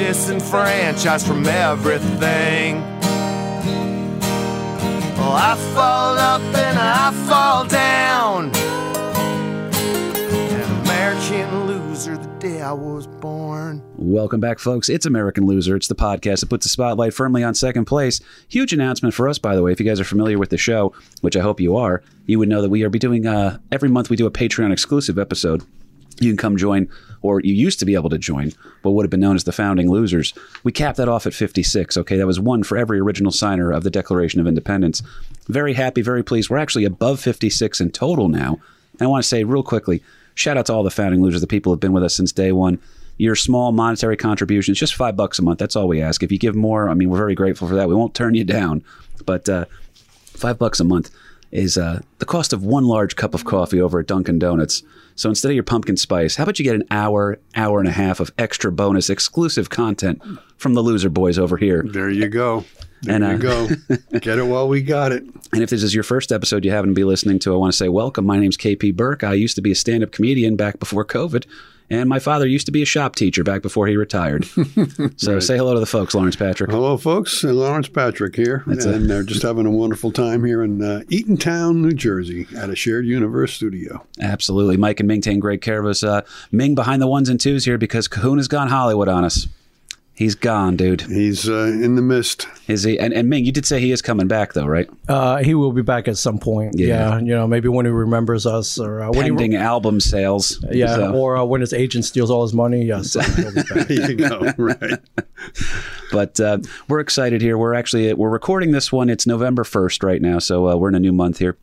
Disenfranchised from everything. Well, I fall up and I fall down. An American loser the day I was born. Welcome back, folks. It's American Loser. It's the podcast that puts the spotlight firmly on second place. Huge announcement for us, by the way. If you guys are familiar with the show, which I hope you are, you would know that we are be doing uh, every month. We do a Patreon exclusive episode. You can come join, or you used to be able to join, what would have been known as the founding losers. We capped that off at 56. Okay, that was one for every original signer of the Declaration of Independence. Very happy, very pleased. We're actually above 56 in total now. And I want to say real quickly, shout out to all the founding losers, the people who have been with us since day one. Your small monetary contributions, just five bucks a month. That's all we ask. If you give more, I mean, we're very grateful for that. We won't turn you down, but uh, five bucks a month is uh, the cost of one large cup of coffee over at Dunkin' Donuts. So instead of your pumpkin spice, how about you get an hour, hour and a half of extra bonus exclusive content from the loser boys over here? There you go. There And, you uh, go. Get it while we got it. And if this is your first episode you happen to be listening to, I want to say welcome. My name's KP Burke. I used to be a stand up comedian back before COVID. And my father used to be a shop teacher back before he retired. so say hello to the folks, Lawrence Patrick. Hello, folks. Lawrence Patrick here, That's and it. they're just having a wonderful time here in uh, Eatontown, New Jersey, at a shared universe studio. Absolutely. Mike and Ming taking great care of us. Uh, Ming behind the ones and twos here because Kahuna's gone Hollywood on us. He's gone, dude. He's uh, in the mist. Is he? And, and Ming, you did say he is coming back, though, right? Uh, he will be back at some point. Yeah. Yeah, you know, maybe when he remembers us, or uh, when Pending album sales. yeah, So- or uh, when his agent steals all his money. Yes, he'll be back. There you go. right. but uh, we're excited here. We're actually we're recording this one. It's November first right now, so uh, we're in a new month here,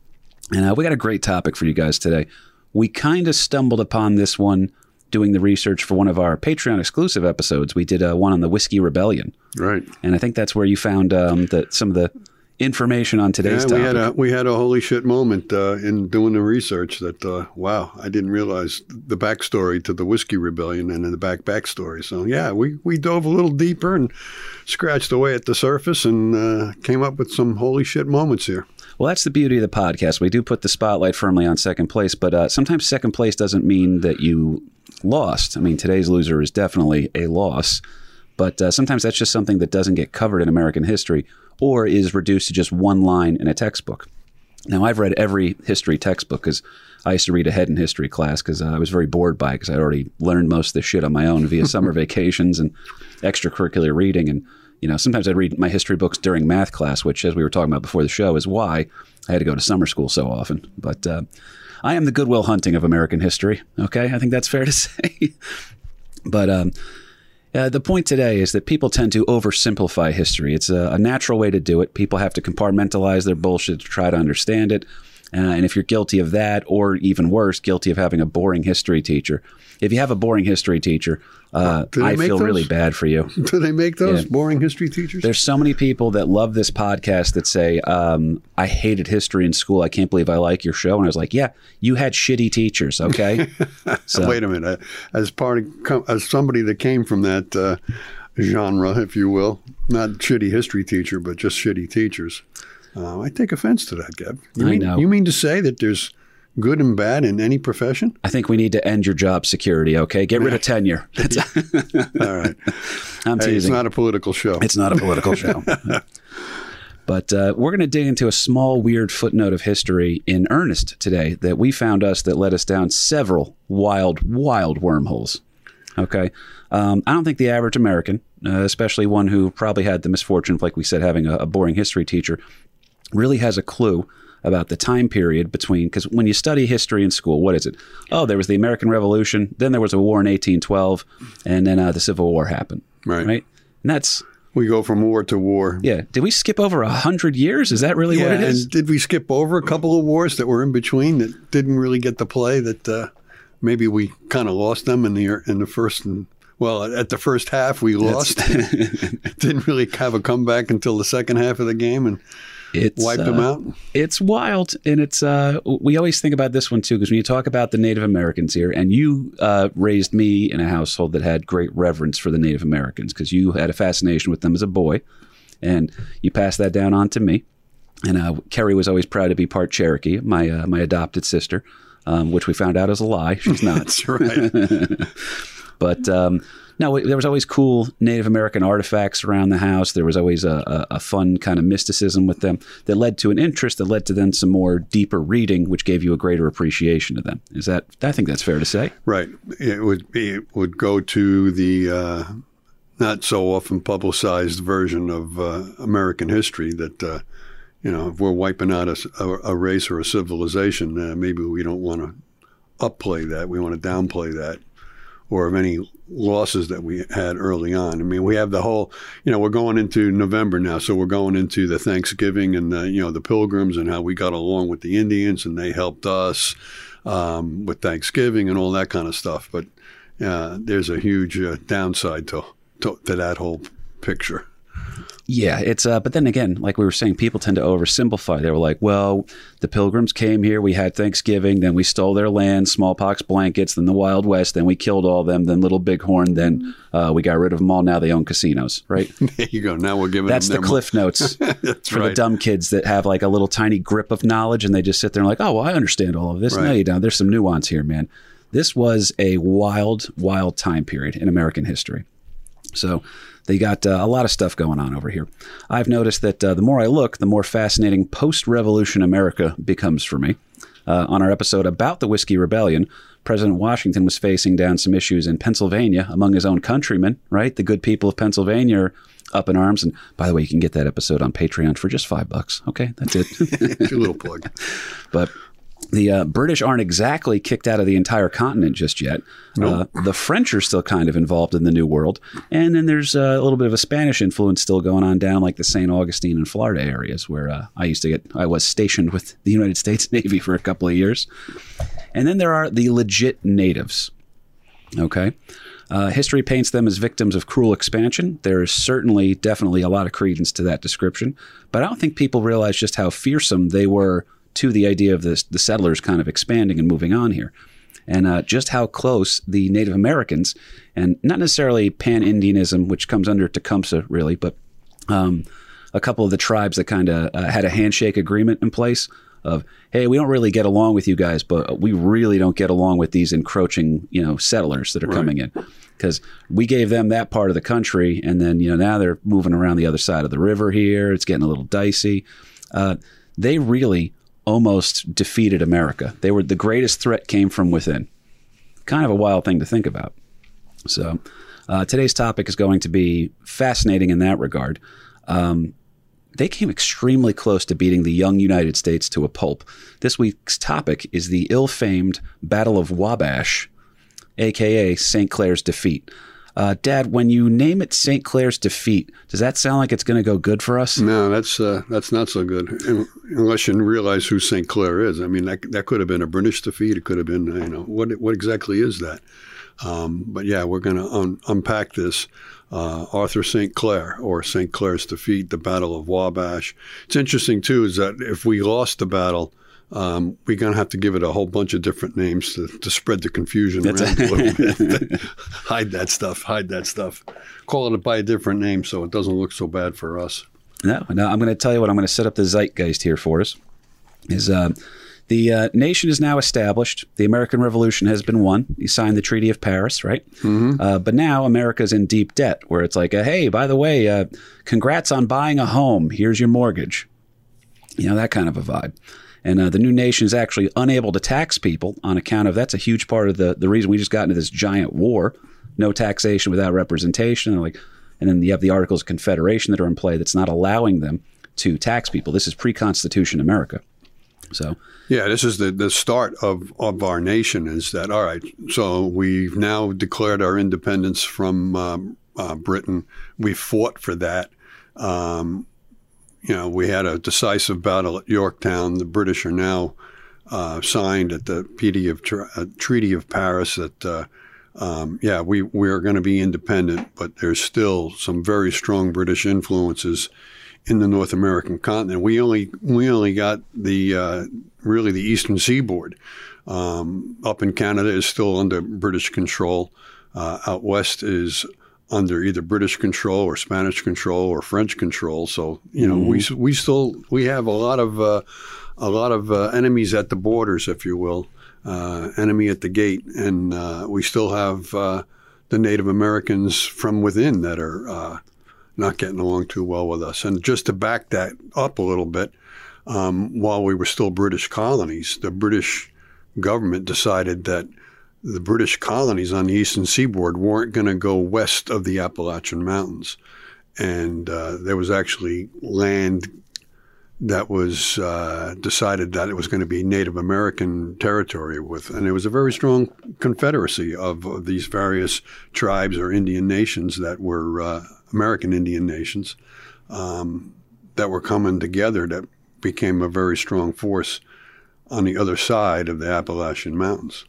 and uh, we got a great topic for you guys today. We kind of stumbled upon this one doing the research for one of our Patreon exclusive episodes. We did uh, one on the Whiskey Rebellion, Right. and I think that's where you found um, that some of the information on today's Yeah, we topic. had a we had a holy shit moment uh, in doing the research. That uh, wow, I didn't realize the backstory to the whiskey rebellion and the back backstory. So yeah, we we dove a little deeper and scratched away at the surface and uh, came up with some holy shit moments here. Well, that's the beauty of the podcast. We do put the spotlight firmly on second place, but uh, sometimes second place doesn't mean that you lost. I mean, today's loser is definitely a loss, but uh, sometimes that's just something that doesn't get covered in American history or is reduced to just one line in a textbook. Now, I've read every history textbook because I used to read ahead in history class because uh, I was very bored by it because I already learned most of this shit on my own via summer vacations and extracurricular reading. And, you know, sometimes I'd read my history books during math class, which, as we were talking about before the show, is why I had to go to summer school so often. But uh, I am the Goodwill Hunting of American history. Okay. I think that's fair to say. but, um, uh, the point today is that people tend to oversimplify history. It's a, a natural way to do it. People have to compartmentalize their bullshit to try to understand it. Uh, and if you're guilty of that, or even worse, guilty of having a boring history teacher, if you have a boring history teacher, uh, I feel those? really bad for you. Do they make those Yeah. boring history teachers? There's so many people that love this podcast that say, um, I hated history in school. I can't believe I like your show. And I was like, yeah, you had shitty teachers, okay? so, Wait a minute. As part of as somebody that came from that uh, genre, if you will, not shitty history teacher, but just shitty teachers, uh, I take offense to that, Gab. You I know. You mean to say that there's good and bad in any profession? I think we need to end your job security, okay? Get rid of tenure. All right. I'm Hey, it's not a political show. It's not a political show. But uh, we're going to dig into a small, weird footnote of history in earnest today that we found us that led us down several wild, wild wormholes. Okay. Um, I don't think the average American, uh, especially one who probably had the misfortune of, like we said, having a, a boring history teacher, really has a clue about the time period between because when you study history in school, what is it? Oh, there was the American Revolution, then there was a war in 1812, and then uh, the Civil War happened. Right. Right. And that's we go from war to war. yeah. Did we skip over a hundred years? Is that really what it is? and did we skip over a couple of wars that were in between that didn't really get the play that uh, maybe we kind of lost them in the in the first and Well, at the first half, we lost. Didn't really have a comeback until the second half of the game and It's wiped them uh, out. It's wild, and it's. Uh, we always think about this one too, because when you talk about the Native Americans here, and you uh, raised me in a household that had great reverence for the Native Americans, because you had a fascination with them as a boy, and you passed that down on to me. And uh, Kerry was always proud to be part Cherokee, my uh, my adopted sister, um, which we found out is a lie. She's not. That's right. But um, no, there was always cool Native American artifacts around the house. There was always a, a, a fun kind of mysticism with them that led to an interest that led to then some more deeper reading, which gave you a greater appreciation of them. Is that? I think that's fair to say. Right. It would be it would go to the uh, not so often publicized version of uh, American history that uh, you know if we're wiping out a race or a civilization, uh, maybe we don't want to upplay that. We want to downplay that, or of any losses that we had early on. I mean, we have the whole. You know, we're going into November now, so we're going into the Thanksgiving and the, you know the Pilgrims and how we got along with the Indians and they helped us um, with Thanksgiving and all that kind of stuff. But uh, there's a huge uh, downside to, to to that whole picture. Yeah, it's uh, but then again, like we were saying, people tend to oversimplify. They were like, "Well, the Pilgrims came here. We had Thanksgiving. Then we stole their land, smallpox blankets. Then the Wild West. Then we killed all them. Then Little Bighorn. Then uh, we got rid of them all. Now they own casinos, right? There you go. Now we're giving That's them the cliff notes for the dumb kids that have like a little tiny grip of knowledge and they just sit there and like, oh, well, I understand all of this. No, you don't. There's some nuance here, man. This was a wild, wild time period in American history. So they got uh, a lot of stuff going on over here. I've noticed that uh, the more I look, the more fascinating post revolution America becomes for me. Uh, on our episode about the Whiskey Rebellion, President Washington was facing down some issues in Pennsylvania among his own countrymen, right? The good people of Pennsylvania are up in arms. And by the way, you can get that episode on Patreon for just five bucks. Okay, that's it. Your little plug. but the uh, British aren't exactly kicked out of the entire continent just yet. Uh, the French are still kind of involved in the New World, and then there's uh, a little bit of a Spanish influence still going on down like the St. Augustine and Florida areas where uh, I used to get. I was stationed with the United States Navy for a couple of years, and then there are the legit natives. Okay. Uh, history paints them as victims of cruel expansion. There is certainly, definitely a lot of credence to that description, but I don't think people realize just how fearsome they were to the idea of this, the settlers kind of expanding and moving on here. And uh, just how close the Native Americans, and not necessarily pan Indianism, which comes under Tecumseh, really, but um, a couple of the tribes that kind of uh, had a handshake agreement in place of, hey, we don't really get along with you guys, but we really don't get along with these encroaching, you know, settlers that are coming in. Because we gave them that part of the country, and then you know now they're moving around the other side of the river here. It's getting a little dicey. Uh, they really almost defeated America. They were the greatest threat came from within. Kind of a wild thing to think about. So, uh, today's topic is going to be fascinating in that regard. Um, they came extremely close to beating the young United States to a pulp. This week's topic is the ill famed Battle of Wabash, aka St. Clair's defeat. Uh, Dad, when you name it St. Clair's defeat, does that sound like it's going to go good for us? No, that's uh, that's not so good. Unless you realize who St. Clair is. I mean, that, that could have been a British defeat. It could have been, you know, what what exactly is that? Um, but yeah, we're going to un- unpack this. Uh, Arthur St. Clair or St. Clair's defeat, the Battle of Wabash. It's interesting too is that if we lost the battle, um, we're going to have to give it a whole bunch of different names to, to spread the confusion around a little bit. hide that stuff. Hide that stuff. Call it by a different name so it doesn't look so bad for us. No, no. I'm going to tell you what. I'm going to set up the zeitgeist here for us. Is uh, the uh, nation is now established. The American Revolution has been won. You signed the Treaty of Paris, right? Mm-hmm. Uh, but now America's in deep debt, where it's like, uh, hey, by the way, uh, congrats on buying a home. Here's your mortgage. You know that kind of a vibe. And uh, the new nation is actually unable to tax people on account of that's a huge part of the the reason we just got into this giant war. No taxation without representation, and like, and then you have the Articles of Confederation that are in play that's not allowing them to tax people. This is pre-Constitution America. So Yeah, this is the, the start of, of our nation is that, all right, so we've now declared our independence from um, uh, Britain. We fought for that. Um, you know, we had a decisive battle at Yorktown. The British are now uh, signed at the Treaty of, uh, Treaty of Paris that uh, um, yeah, we we are going to be independent, but there's still some very strong British influences in the North American continent. We only we only got the uh, really the eastern seaboard. Um, up in Canada is still under British control. Uh, out west is under either British control or Spanish control or French control. So you know we we still we have a lot of uh, a lot of uh, enemies at the borders, if you will, uh, enemy at the gate, and uh, we still have uh, the Native Americans from within that are uh, not getting along too well with us. And just to back that up a little bit, um, while we were still British colonies, the British government decided that the British colonies on the eastern seaboard weren't going to go west of the Appalachian Mountains. And uh, there was actually land that was uh, decided that it was going to be Native American territory with, and it was a very strong confederacy of, of these various tribes or Indian nations that were uh, American Indian nations um, that were coming together that became a very strong force on the other side of the Appalachian Mountains.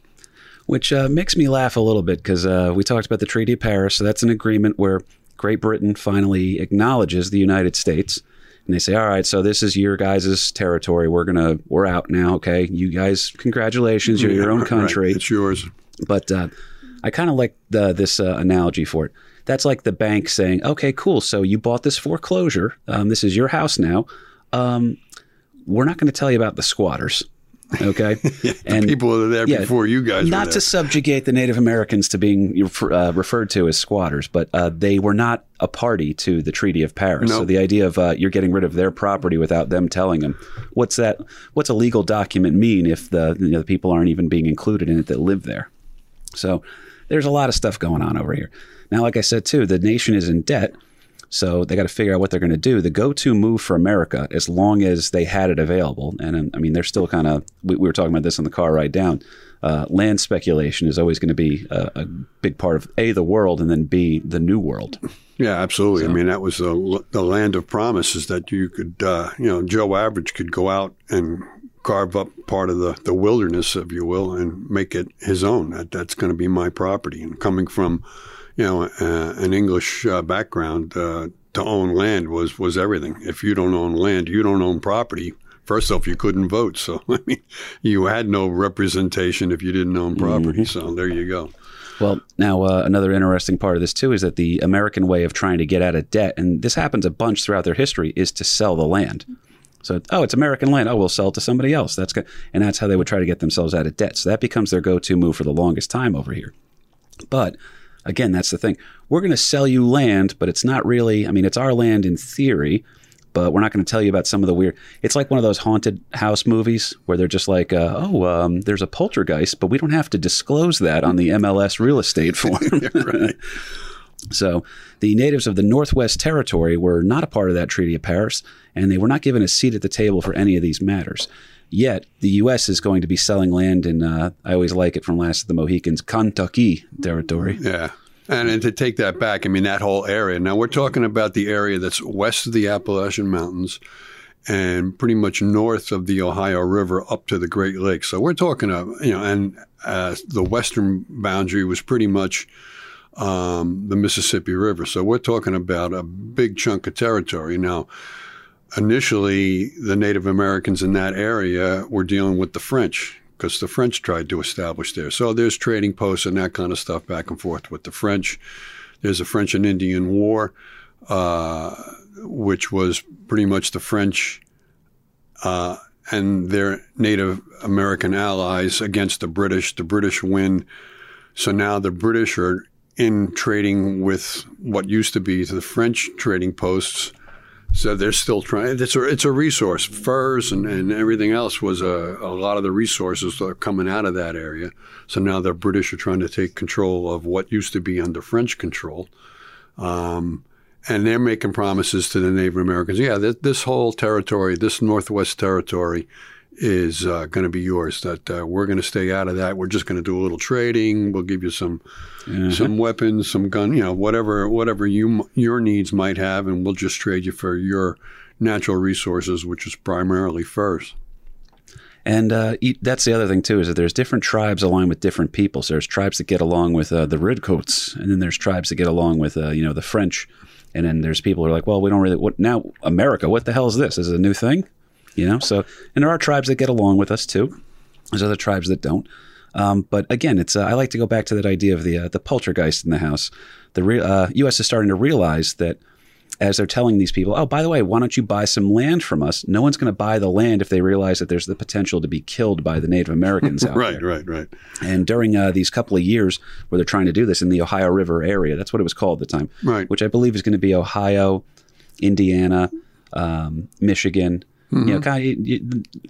Which uh, makes me laugh a little bit because uh, we talked about the Treaty of Paris. So that's an agreement where Great Britain finally acknowledges the United States, and they say, "All right, so this is your guys' territory. We're gonna we're out now. Okay, you guys, congratulations, you're your own Right, country." It's yours. But uh, I kind of like the, this uh, analogy for it. That's like the bank saying, "Okay, cool. So you bought this foreclosure. Um, this is your house now. Um, we're not going to tell you about the squatters." Okay, and People that were there yeah, before you guys not to subjugate the Native Americans to being uh, referred to as squatters, but uh, they were not a party to the Treaty of Paris. No. So the idea of uh, you're getting rid of their property without them telling them what's that? What's a legal document mean if the, you know, the people aren't even being included in it that live there? So there's a lot of stuff going on over here. Now, like I said too, the nation is in debt. So they got to figure out what they're going to do. The go-to move for America, as long as they had it available, and um, I mean, they're still kind of. We, we were talking about this on the car ride down. Uh, land speculation is always going to be a, a big part of a the world, and then b the new world. Yeah, absolutely. I mean, that was the, the land of promises that you could, uh, you know, Joe Average could go out and carve up part of the, the wilderness, if you will, and make it his own. That that's going to be my property. And coming from, you know, uh, an English uh, background, uh, to own land was was everything. If you don't own land, you don't own property. First off, you couldn't vote, so I mean, you had no representation if you didn't own property. So there you go. Well, now uh, another interesting part of this too is that the American way of trying to get out of debt, and this happens a bunch throughout their history, is to sell the land. So, oh, it's American land. Oh, we'll sell it to somebody else. That's good, and that's how they would try to get themselves out of debt. So that becomes their go-to move for the longest time over here. But again, that's the thing. We're going to sell you land, but it's not really. I mean, it's our land in theory, but we're not going to tell you about some of the weird. It's like one of those haunted house movies where they're just like, uh, oh, um, there's a poltergeist, but we don't have to disclose that on the MLS real estate form. right. So the natives of the Northwest Territory were not a part of that Treaty of Paris, and they were not given a seat at the table for any of these matters. Yet the U.S. is going to be selling land in, uh, I always like it from Last of the Mohicans, Kentucky territory. Yeah. And, and to take that back, I mean, that whole area. Now, we're talking about the area that's west of the Appalachian Mountains and pretty much north of the Ohio River up to the Great Lakes. So we're talking, uh, you know, and uh, the western boundary was pretty much um, the Mississippi River. So we're talking about a big chunk of territory. Now, initially, the Native Americans in that area were dealing with the French because the French tried to establish there. So there's trading posts and that kind of stuff back and forth with the French. There's a French and Indian War, uh, which was pretty much the French uh, and their Native American allies against the British. The British win. So now the British are in trading with what used to be the French trading posts. So they're still trying. It's a it's a resource. Furs and, and everything else was a, a lot of the resources that are coming out of that area. So now the British are trying to take control of what used to be under French control, um, and they're making promises to the Native Americans. Yeah, this, this whole territory, this Northwest territory, is uh, going to be yours. That uh, we're going to stay out of that. We're just going to do a little trading. We'll give you some some weapons, some gun, you know, whatever whatever you your needs might have, and we'll just trade you for your natural resources, which is primarily furs. And uh, that's the other thing too is that there's different tribes along with different peoples. There's tribes that get along with uh, the redcoats, and then there's tribes that get along with uh, you know the French, and then there's people who are like, well, we don't really what now America. What the hell is this? Is it a new thing? You know. So and there are tribes that get along with us too. There's other tribes that don't. Um, but again, it's uh, I like to go back to that idea of the uh, the poltergeist in the house. The re- uh, U.S. is starting to realize that as they're telling these people, oh, by the way, why don't you buy some land from us? No one's going to buy the land if they realize that there's the potential to be killed by the Native Americans out Right, there. right, right. And during uh, these couple of years where they're trying to do this in the Ohio River area, that's what it was called at the time, Right. which I believe is going to be Ohio, Indiana, um, Michigan. You know, kind of,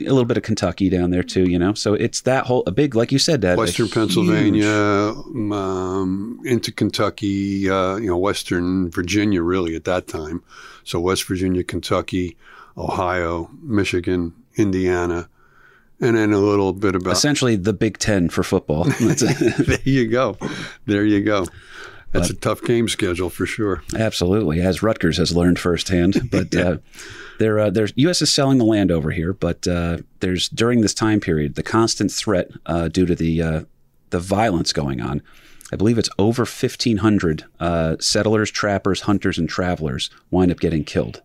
a little bit of Kentucky down there too. You know, so it's that whole a big, like you said, that Western huge- Pennsylvania, um, into Kentucky, uh, you know, Western Virginia, really at that time. So West Virginia, Kentucky, Ohio, Michigan, Indiana, and then a little bit about. essentially the Big Ten for football. There you go. There you go. That's a tough game schedule for sure. Absolutely, as Rutgers has learned firsthand. But uh, there, uh, there's U.S. is selling the land over here, but uh, there's during this time period the constant threat uh, due to the uh, the violence going on. I believe it's over 1,500 uh, settlers, trappers, hunters, and travelers wind up getting killed.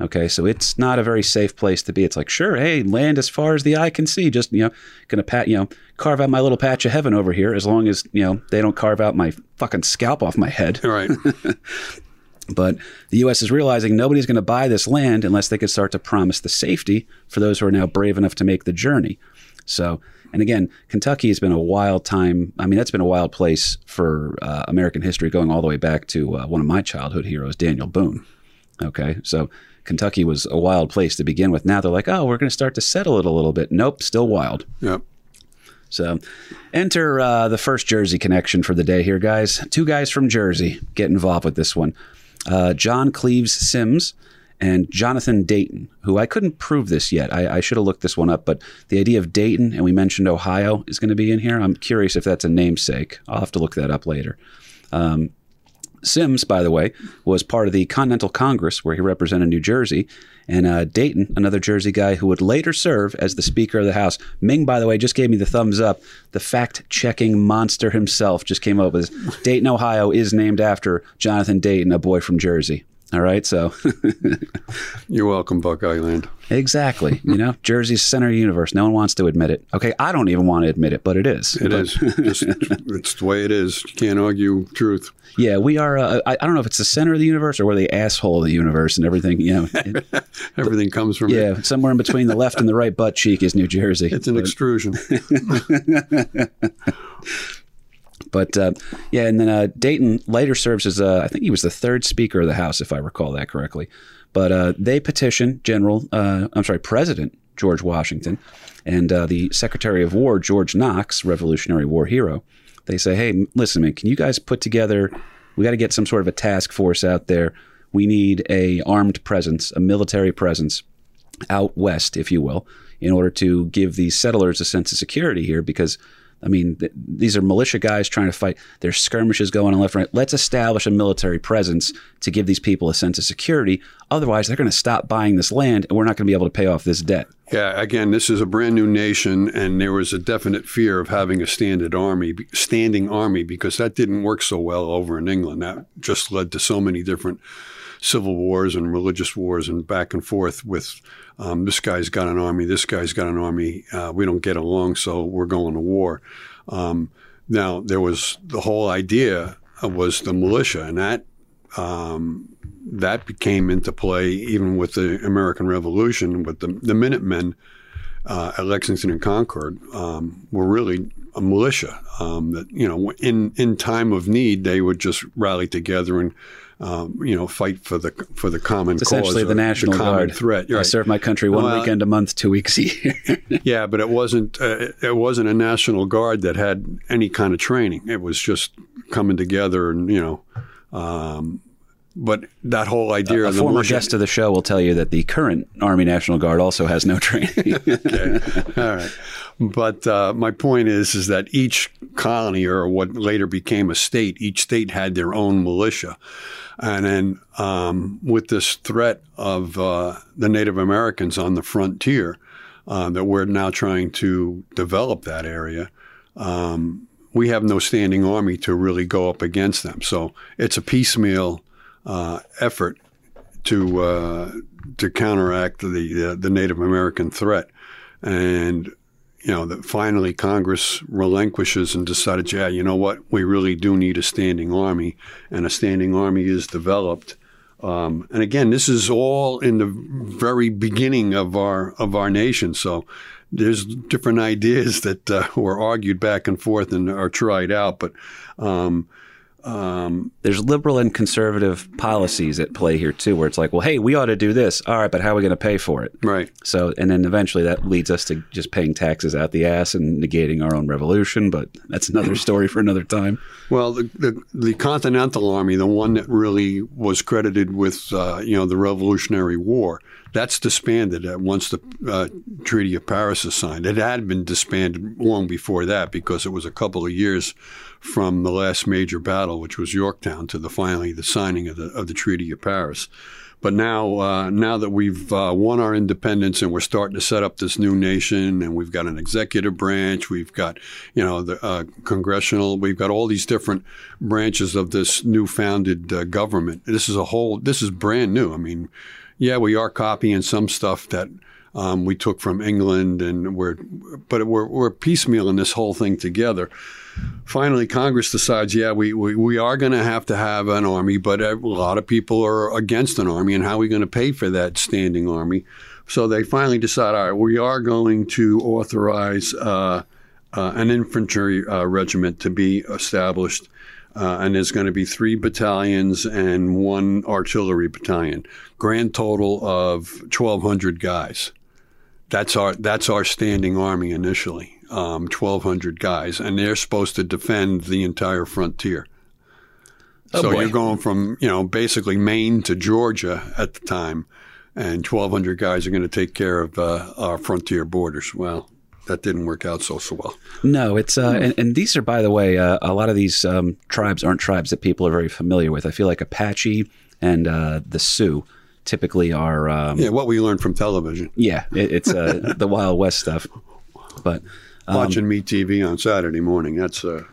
Okay, so it's not a very safe place to be. It's like, sure, hey, land as far as the eye can see. Just you know, gonna pat, you know, carve out my little patch of heaven over here. As long as you know they don't carve out my fucking scalp off my head. Right. But the U.S. is realizing nobody's going to buy this land unless they can start to promise the safety for those who are now brave enough to make the journey. So, and again, Kentucky has been a wild time. I mean, that's been a wild place for uh, American history, going all the way back to uh, one of my childhood heroes, Daniel Boone. Okay, so Kentucky was a wild place to begin with. Now they're like, oh, we're going to start to settle it a little bit. Nope, still wild. yep. So, enter uh, the first Jersey connection for the day here, guys. Two guys from Jersey get involved with this one uh, John Cleves Symmes and Jonathan Dayton, who I couldn't prove this yet. I, I should have looked this one up, but the idea of Dayton, and we mentioned Ohio, is going to be in here. I'm curious if that's a namesake. I'll have to look that up later. Symmes, by the way, was part of the Continental Congress where he represented New Jersey. And uh, Dayton, another Jersey guy who would later serve as the Speaker of the House. Ming, by the way, just gave me the thumbs up. The fact checking monster himself just came up with. Dayton, Ohio is named after Jonathan Dayton, a boy from Jersey. All right, so You're welcome, Buckeye Land. exactly. You know, Jersey's center of the universe. No one wants to admit it. Okay, I don't even want to admit it, but it is. It is. Just, it's the way it is. You can't argue truth. Yeah, we are. Uh, I, I don't know if it's the center of the universe or we're the asshole of the universe and everything. You know, it- Everything comes from it. Yeah, somewhere in between the left and the right butt cheek is New Jersey. It's an but, extrusion. But, uh, yeah, and then uh, Dayton later serves as uh, I think he was the third Speaker of the House, if I recall that correctly. But uh, they petitioned General, uh, I'm sorry, President George Washington and uh, the Secretary of War George Knox, Revolutionary War hero. They say, hey, listen, man, can you guys put together? We got to get some sort of a task force out there. We need a armed presence, a military presence out west, if you will, in order to give these settlers a sense of security here. Because, I mean, th- these are militia guys trying to fight. There's skirmishes going on left and right. Let's establish a military presence to give these people a sense of security. Otherwise, they're going to stop buying this land, and we're not going to be able to pay off this debt. Yeah, again, this is a brand new nation, and there was a definite fear of having a standing army, standing army, because that didn't work so well over in England. That just led to so many different civil wars and religious wars and back and forth with um, this guy's got an army, this guy's got an army. Uh, we don't get along, so we're going to war. Um, now there was the whole idea was the militia, and that um, that became into play even with the American Revolution, with the, the Minutemen uh, at Lexington and Concord um, were really a militia. Um, that you know, in in time of need, they would just rally together and um, you know fight for the for the common It's cause, essentially the National common Guard. threat. I Right. serve my country one Well, weekend a month, two weeks a year. Yeah, but it wasn't uh, it wasn't a national guard that had any kind of training. It was just coming together and you know. Um, but that whole idea a of the former militia, guest of the show will tell you that the current Army National Guard also has no training. All right. But uh, my point is, is that each colony, or what later became a state, each state had their own militia, and then um, with this threat of uh, the Native Americans on the frontier, uh, that we're now trying to develop that area. Um, we have no standing army to really go up against them. So it's a piecemeal uh, effort to uh, to counteract the the Native American threat, and you know that finally Congress relinquishes and decided, yeah, you know what, we really do need a standing army, and a standing army is developed. Um, and again, this is all in the very beginning of our of our nation. So there's different ideas that uh, were argued back and forth and are tried out. But um, um, There's liberal and conservative policies at play here too, where it's like, well, hey, we ought to do this. All right, but how are we going to pay for it? right. So, and then eventually that leads us to just paying taxes out the ass and negating our own revolution. But that's another story for another time. Well, the, the the Continental Army, the one that really was credited with uh, you know the Revolutionary War, that's disbanded once the uh, Treaty of Paris is signed. It had been disbanded long before that because it was a couple of years from the last major battle, which was Yorktown, to the finally the signing of the of the Treaty of Paris. But now, uh, now that we've uh, won our independence and we're starting to set up this new nation, and we've got an executive branch, we've got, you know, the uh, congressional, we've got all these different branches of this new founded uh, government. This is a whole, this is brand new. I mean, yeah, we are copying some stuff that um, we took from England, and we're, but we're, we're piecemealing this whole thing together finally Congress decides, yeah, we, we, we are going to have to have an army, but a lot of people are against an army, and how are we going to pay for that standing army? So they finally decide, all right, we are going to authorize uh, uh, an infantry uh, regiment to be established. Uh, and there's going to be three battalions and one artillery battalion. Grand total of 1,200 guys. That's our that's our standing army initially um, 1,200 guys, and they're supposed to defend the entire frontier. Oh, so boy. you're going from you know basically Maine to Georgia at the time, and 1,200 guys are going to take care of uh, our frontier borders. Well, that didn't work out so so well. No, it's uh, and, and these are, by the way, uh, a lot of these um, tribes aren't tribes that people are very familiar with. I feel like Apache and uh, the Sioux typically are. Um, Yeah, what we learned from television, yeah, it, it's uh, the Wild West stuff. But um, watching Me TV on Saturday morning. That's a.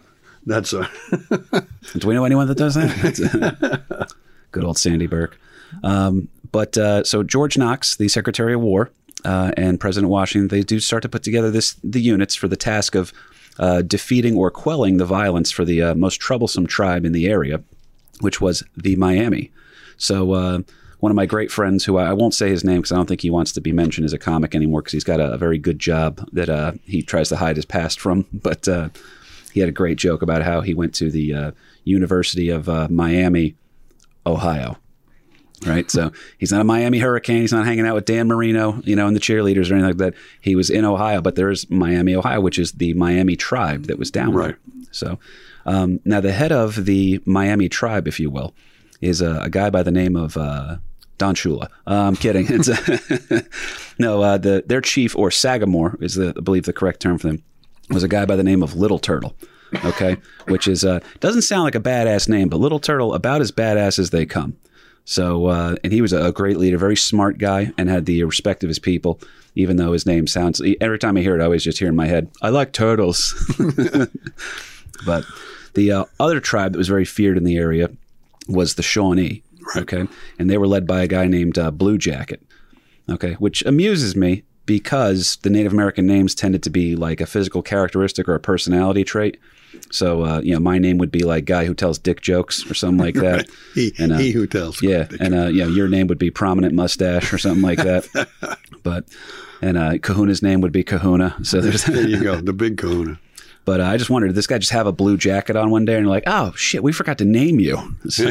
that's a. do we know anyone that does that? Good old Sandy Burke. Um, but uh, so George Knox, the Secretary of War, uh, and President Washington, they do start to put together this the units for the task of uh, defeating or quelling the violence for the uh, most troublesome tribe in the area, which was the Miami. So uh, one of my great friends, who I, I won't say his name because I don't think he wants to be mentioned as a comic anymore, because he's got a, a very good job that uh, he tries to hide his past from, but. Uh, he had a great joke about how he went to the uh, University of uh, Miami, Ohio. Right, so he's not a Miami Hurricane. He's not hanging out with Dan Marino, you know, and the cheerleaders or anything like that. He was in Ohio, but there's Miami, Ohio, which is the Miami tribe that was down Right. there. So um, now the head of the Miami tribe, if you will, is a, a guy by the name of uh, Don Shula. Uh, I'm kidding. No, uh, the their chief or Sagamore is the I believe the correct term for them was a guy by the name of Little Turtle. Okay, which is uh, doesn't sound like a badass name, but Little Turtle about as badass as they come. So, uh, and he was a great leader, very smart guy, and had the respect of his people. Even though his name sounds every time I hear it, I always just hear in my head, "I like turtles." but the uh, other tribe that was very feared in the area was the Shawnee. Okay, and they were led by a guy named uh, Blue Jacket. Okay, which amuses me because the Native American names tended to be like a physical characteristic or a personality trait. So, uh, you know, my name would be like guy who tells dick jokes or something like that. he, And, uh, he who tells. Yeah, and uh, you know, your name would be prominent mustache or something like that. but and uh, Kahuna's name would be Kahuna. So there's. there you go, the big Kahuna. but uh, I just wondered, did this guy just have a blue jacket on one day, and you're like, oh shit, we forgot to name you. So,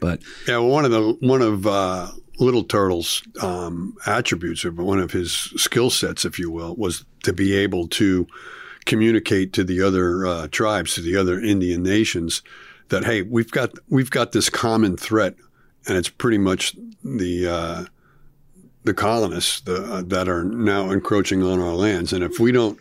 but Yeah, well, one of the one of uh, Little Turtle's um, attributes, or one of his skill sets, if you will, was to be able to communicate to the other uh, tribes, to the other Indian nations, that hey, we've got we've got this common threat, and it's pretty much the uh, the colonists the, uh, that are now encroaching on our lands, and if we don't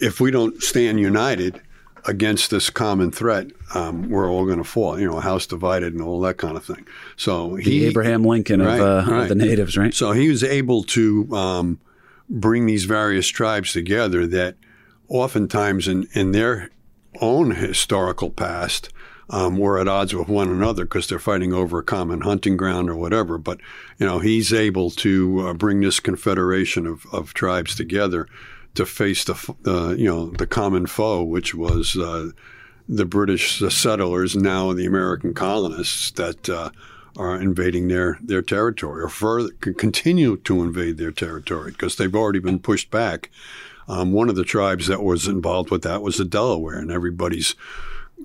if we don't stand united against this common threat, um, we're all going to fall. You know, a house divided and all that kind of thing. So the he, Abraham Lincoln of, uh, right. of the natives, right? so he was able to um, bring these various tribes together that oftentimes in, in their own historical past um, were at odds with one another because they're fighting over a common hunting ground or whatever. But you know, he's able to uh, bring this confederation of, of tribes together to face the uh, you know the common foe, which was uh, the British settlers, now the American colonists that uh, are invading their their territory or further continue to invade their territory because they've already been pushed back. Um, one of the tribes that was involved with that was the Delaware, and everybody's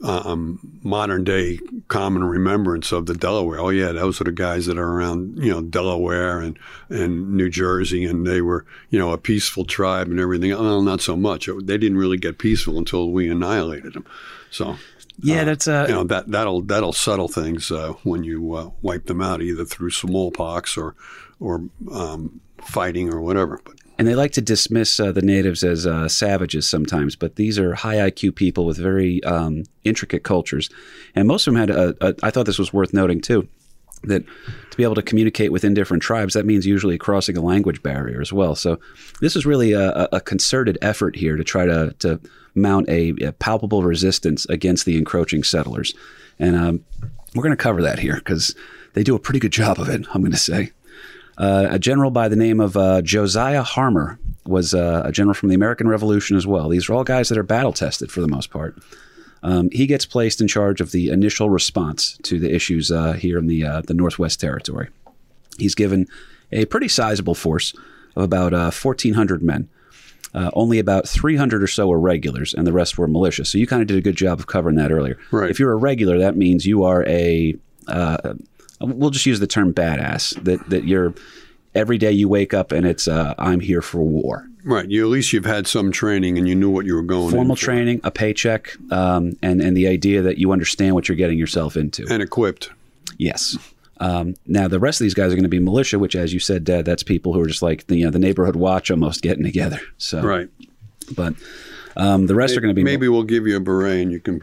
um, modern day common remembrance of the Delaware. Oh yeah, those are the guys that are around, you know, Delaware and and New Jersey, and they were, you know, a peaceful tribe and everything. Well, not so much. They didn't really get peaceful until we annihilated them. So. Yeah, that's a you know that that'll that'll settle things uh, when you uh, wipe them out either through smallpox or or um, fighting or whatever. But and they like to dismiss uh, the natives as uh, savages sometimes, but these are high IQ people with very um, intricate cultures. And most of them had, a, a, I thought this was worth noting too, that to be able to communicate within different tribes, that means usually crossing a language barrier as well. So this is really a, a concerted effort here to try to, to mount a, a palpable resistance against the encroaching settlers. And um, we're going to cover that here because they do a pretty good job of it, I'm going to say. Uh, a general by the name of uh, Josiah Harmar was uh, a general from the American Revolution as well. These are all guys that are battle tested for the most part. Um, he gets placed in charge of the initial response to the issues uh, here in the uh, the Northwest Territory. He's given a pretty sizable force of about 1,400 men. Uh, only about 300 or so were regulars, and the rest were militia. So you kind of did a good job of covering that earlier. Right. If you're a regular, that means you are a uh, we'll just use the term badass that that you're every day you wake up and it's uh, I'm here for war. Right. You at least you've had some training and you knew what you were going. Formal training, a paycheck, um, and and the idea that you understand what you're getting yourself into. And equipped. Yes. Um, now the rest of these guys are going to be militia, which, as you said, Dad, that's people who are just like the you know, the neighborhood watch, almost getting together. So right. But um, the rest maybe, are going to be maybe we'll give you a beret and you can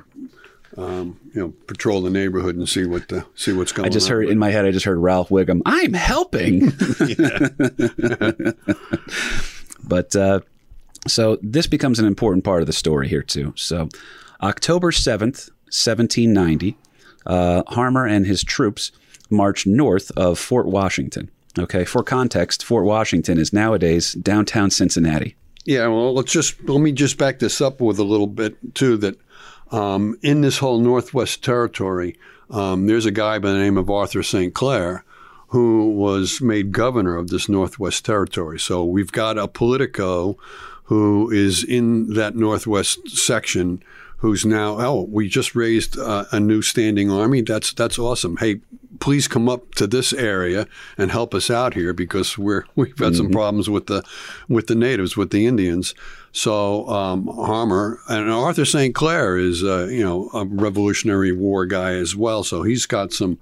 um, you know, patrol the neighborhood and see what the, see what's going on. I just heard in my head. I just heard Ralph Wiggum. I'm helping. but uh, so this becomes an important part of the story here too. So, October seventh, seventeen ninety, uh, Harmar and his troops march north of Fort Washington. Okay, for context, Fort Washington is nowadays downtown Cincinnati. Yeah, well, let's just let me just back this up with a little bit too. That um, in this whole Northwest Territory, um, there's a guy by the name of Arthur St. Clair who was made governor of this Northwest Territory. So we've got a Politico who is in that Northwest section who's now oh we just raised uh, a new standing army that's that's awesome hey please come up to this area and help us out here because we're we've had mm-hmm. some problems with the with the natives with the Indians so um, Harmar and Arthur St. Clair is uh, you know a Revolutionary War guy as well. So he's got some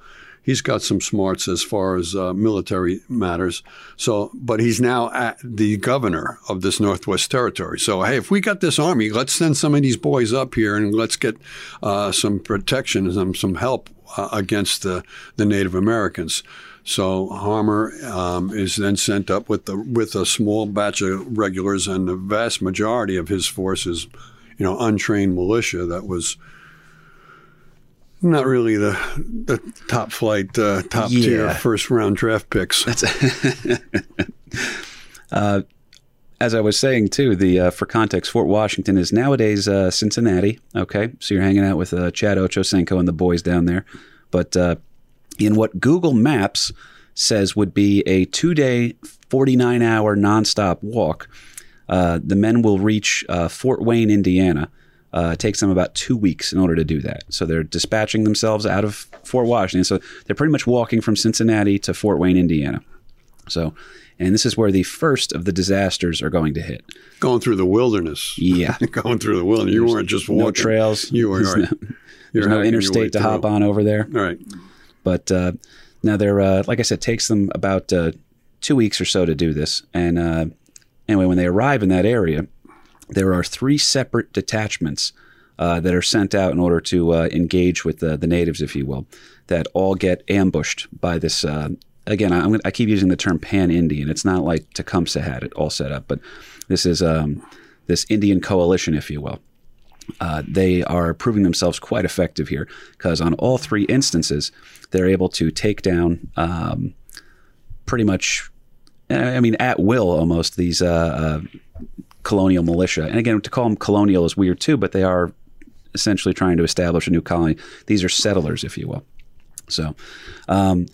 he's got some smarts as far as uh, military matters. So, but he's now the governor of this Northwest Territory. So, hey, if we got this army, let's send some of these boys up here and let's get uh, some protection some, some help uh, against the, the Native Americans. So Harmar um, is then sent up with the with a small batch of regulars, and the vast majority of his forces, you know, untrained militia that was not really the the top flight, uh, top yeah. tier first round draft picks. That's uh, as I was saying too. The uh, for context, Fort Washington is nowadays uh, Cincinnati. Okay, so you're hanging out with uh, Chad Ochocinco and the boys down there, but uh, in what Google Maps says would be a two day, 49 hour nonstop walk. Uh, the men will reach uh, Fort Wayne, Indiana. Uh, it takes them about two weeks in order to do that. So they're dispatching themselves out of Fort Washington. So they're pretty much walking from Cincinnati to Fort Wayne, Indiana. So, and this is where the first of the disasters are going to hit. Going through the wilderness. Yeah. going through the wilderness. You weren't just walking. No trails. You were. There's no, there's no interstate to hop on over there. All right. But uh, now they're uh, like I said, takes them about uh, two weeks or so to do this. And uh, anyway, when they arrive in that area, there are three separate detachments uh, that are sent out in order to uh, engage with the, the natives, if you will, that all get ambushed by this again, I'm, I keep using the term pan Indian. It's not like Tecumseh had it all set up, but this is um, this Indian coalition, if you will. Uh, they are proving themselves quite effective here because on all three instances, they're able to take down um, pretty much, I mean, at will almost these uh, uh, colonial militia. And again, to call them colonial is weird too, but they are essentially trying to establish a new colony. These are settlers, if you will. So, um,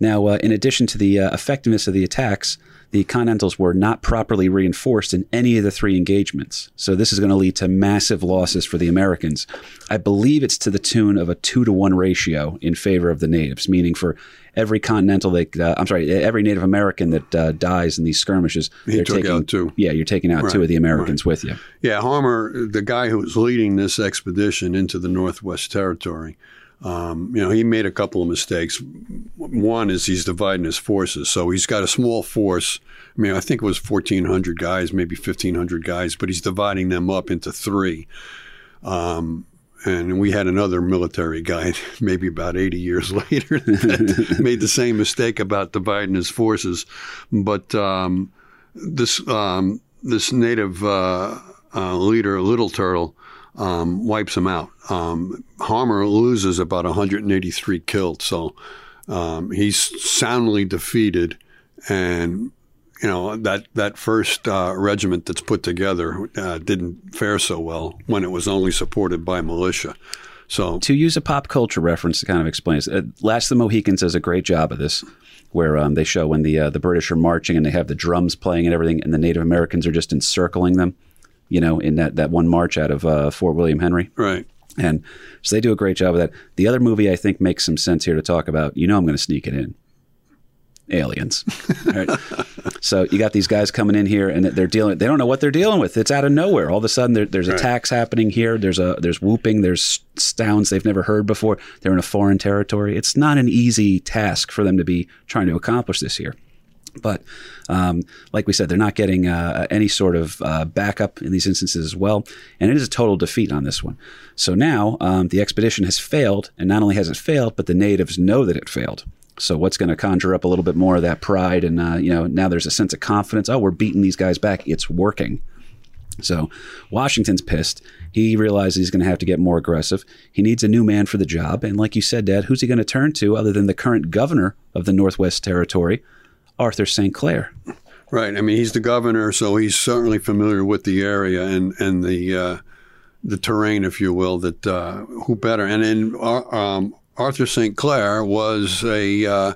now, uh, in addition to the uh, effectiveness of the attacks, the Continentals were not properly reinforced in any of the three engagements. So, this is going to lead to massive losses for the Americans. I believe it's to the tune of a two to one ratio in favor of the natives, meaning for every Continental, that, uh, I'm sorry, every Native American that uh, dies in these skirmishes, He they're took taking, out two. Yeah, you're taking out two of the Americans with you. Yeah, Harmar, the guy who was leading this expedition into the Northwest Territory, um, you know, he made a couple of mistakes. One is he's dividing his forces, so he's got a small force. I mean, I think it was 1,400 guys, maybe 1,500 guys, but he's dividing them up into three. Um, and we had another military guy, maybe about 80 years later, that made the same mistake about dividing his forces. But um, this um, this native uh, uh, leader, Little Turtle, um, wipes him out. Um, Harmar loses about 183 killed, so um, he's soundly defeated. And you know that that first uh, regiment that's put together uh, didn't fare so well when it was only supported by militia. So to use a pop culture reference to kind of explain this, uh, Last of the Mohicans does a great job of this, where um, they show when the uh, the British are marching and they have the drums playing and everything, and the Native Americans are just encircling them, you know, in that, that one march out of uh, Fort William Henry. right, And so they do a great job of that. The other movie I think makes some sense here to talk about. You know, I'm going to sneak it in. Aliens. Right. so you got these guys coming in here, and they're dealing. They don't know what they're dealing with. It's out of nowhere. All of a sudden, there, there's attacks happening here. There's a there's whooping. There's sounds they've never heard before. They're in a foreign territory. It's not an easy task for them to be trying to accomplish this here. But um, like we said, they're not getting uh, any sort of uh, backup in these instances as well. And it is a total defeat on this one. So now um, the expedition has failed. And not only has it failed, but the natives know that it failed. So what's going to conjure up a little bit more of that pride? And, uh, you know, now there's a sense of confidence. Oh, we're beating these guys back. It's working. So Washington's pissed. He realizes he's going to have to get more aggressive. He needs a new man for the job. And like you said, Dad, who's he going to turn to other than the current governor of the Northwest Territory, Arthur St. Clair? right. I mean, he's the governor, so he's certainly familiar with the area and and the uh, the terrain, if you will. That uh, who better? And then uh, um, Arthur St. Clair was a uh,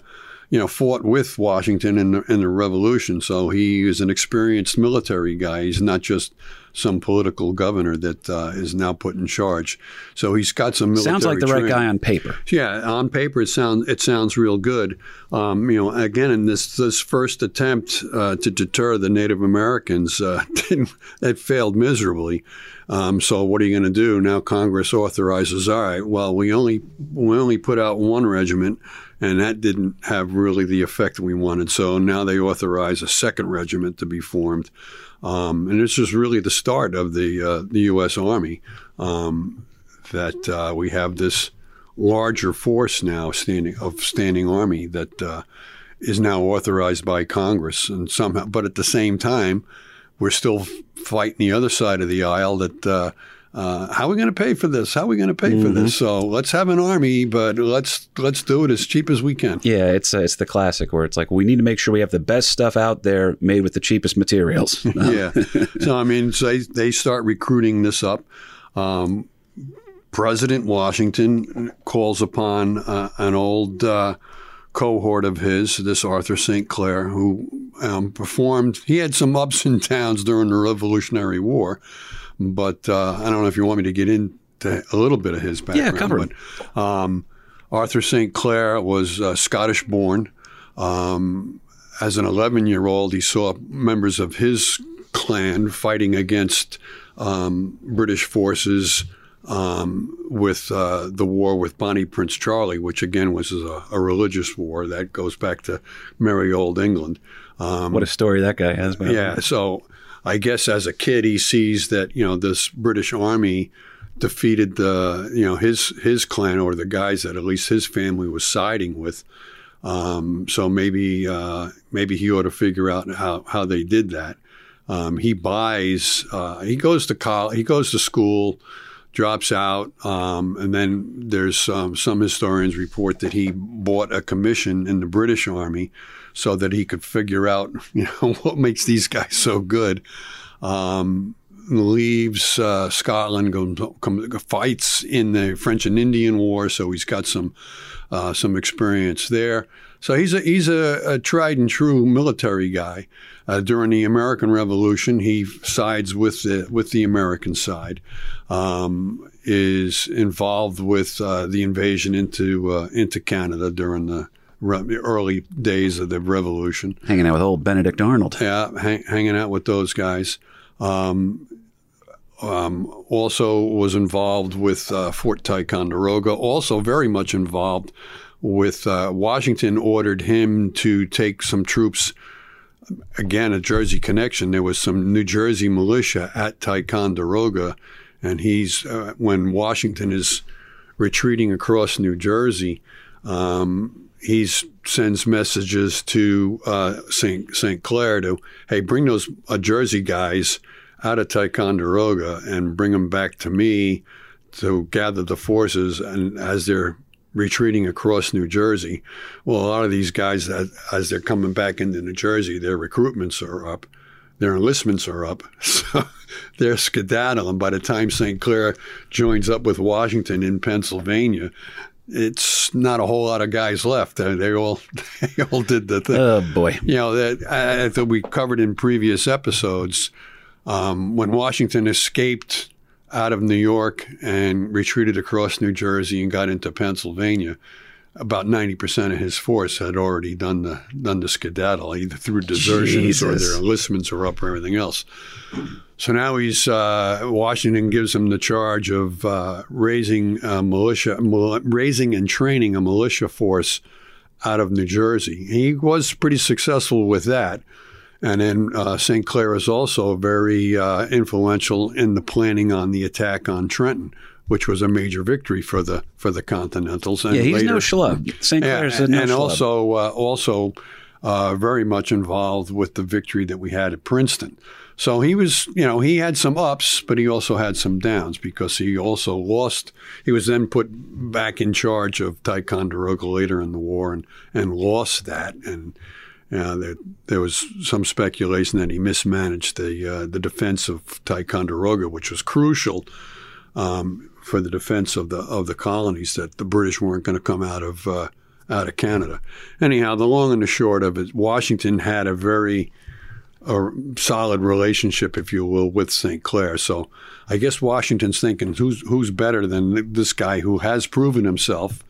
you know fought with Washington in the in the Revolution, so he is an experienced military guy. He's not just some political governor that uh, is now put in charge. So he's got some military. Sounds like the right guy on paper. Yeah, on paper it sounds it sounds real good. Um, you know, again, in this this first attempt uh, to deter the Native Americans, uh, didn't, it failed miserably. Um, so what are you going to do now? Congress authorizes. All right, well, we only we only put out one regiment, and that didn't have really the effect we wanted. So now they authorize a second regiment to be formed. Um, and this is really the start of the uh, the U.S. Army. Um, that uh, we have this larger force now standing of standing army that uh, is now authorized by Congress, and somehow, but at the same time, we're still fighting the other side of the aisle. That uh, how are we going to pay for this? How are we going to pay for this? So let's have an army, but let's let's do it as cheap as we can. Yeah, it's uh, it's the classic where it's like we need to make sure we have the best stuff out there made with the cheapest materials. yeah. So I mean, so they they start recruiting this up. Um, President Washington calls upon uh, an old uh, cohort of his, this Arthur St. Clair, who um, performed. He had some ups and downs during the Revolutionary War, but uh, I don't know if you want me to get into a little bit of his background. Yeah, cover it. But, um, Arthur St. Clair was uh, Scottish born. Um, as an 11 year old, he saw members of his clan fighting against um, British forces um, with uh, the war with Bonnie Prince Charlie, which again was a, a religious war that goes back to merry old England. Um, what a story that guy has. About yeah, so I guess as a kid he sees that you know this British army defeated the you know his his clan or the guys that at least his family was siding with. Um, so maybe uh, maybe he ought to figure out how, how they did that. Um, he buys. Uh, he goes to college. He goes to school, drops out, um, and then there's um, some historians report that he bought a commission in the British Army so that he could figure out, you know, what makes these guys so good. Um, leaves uh, Scotland, goes, comes, fights in the French and Indian War, so he's got some uh, some experience there. So he's a he's a, a tried and true military guy. Uh, during the American Revolution, he sides with the with the American side. Um, is involved with uh, the invasion into uh, into Canada during the re- early days of the Revolution. Hanging out with old Benedict Arnold. Yeah, hang, hanging out with those guys. Um, um, also was involved with uh, Fort Ticonderoga. Also very much involved with uh, Washington ordered him to take some troops. Again, a Jersey connection. There was some New Jersey militia at Ticonderoga, and he's uh, when Washington is retreating across New Jersey. Um, he sends messages to uh, St. St. Clair to, hey, bring those uh, Jersey guys out of Ticonderoga and bring them back to me to gather the forces. And as they're retreating across New Jersey, well, a lot of these guys, that, as they're coming back into New Jersey, their recruitments are up, their enlistments are up. So they're skedaddling. By the time St. Clair joins up with Washington in Pennsylvania, it's not a whole lot of guys left. They all they all did the thing. Oh boy! You know that I, I thought we covered in previous episodes um, when Washington escaped out of New York and retreated across New Jersey and got into Pennsylvania. About ninety percent of his force had already done the done the skedaddle, either through desertions or their enlistments are up or everything else. So now he's uh, Washington gives him the charge of uh, raising a militia, mil- raising and training a militia force out of New Jersey. He was pretty successful with that, and then uh, St. Clair is also very uh, influential in the planning on the attack on Trenton, which was a major victory for the for the Continentals. And Yeah, he's later, no schlub. St. Clair's a and, no and schlub. also uh, also uh, very much involved with the victory that we had at Princeton. So he was, you know, he had some ups, but he also had some downs because he also lost. He was then put back in charge of Ticonderoga later in the war and and lost that. And uh, there, there was some speculation that he mismanaged the uh, the defense of Ticonderoga, which was crucial um, for the defense of the of the colonies. That the British weren't going to come out of uh, out of Canada. Anyhow, the long and the short of it, Washington had a very a solid relationship, if you will, with St. Clair. So I guess Washington's thinking, who's who's better than this guy who has proven himself?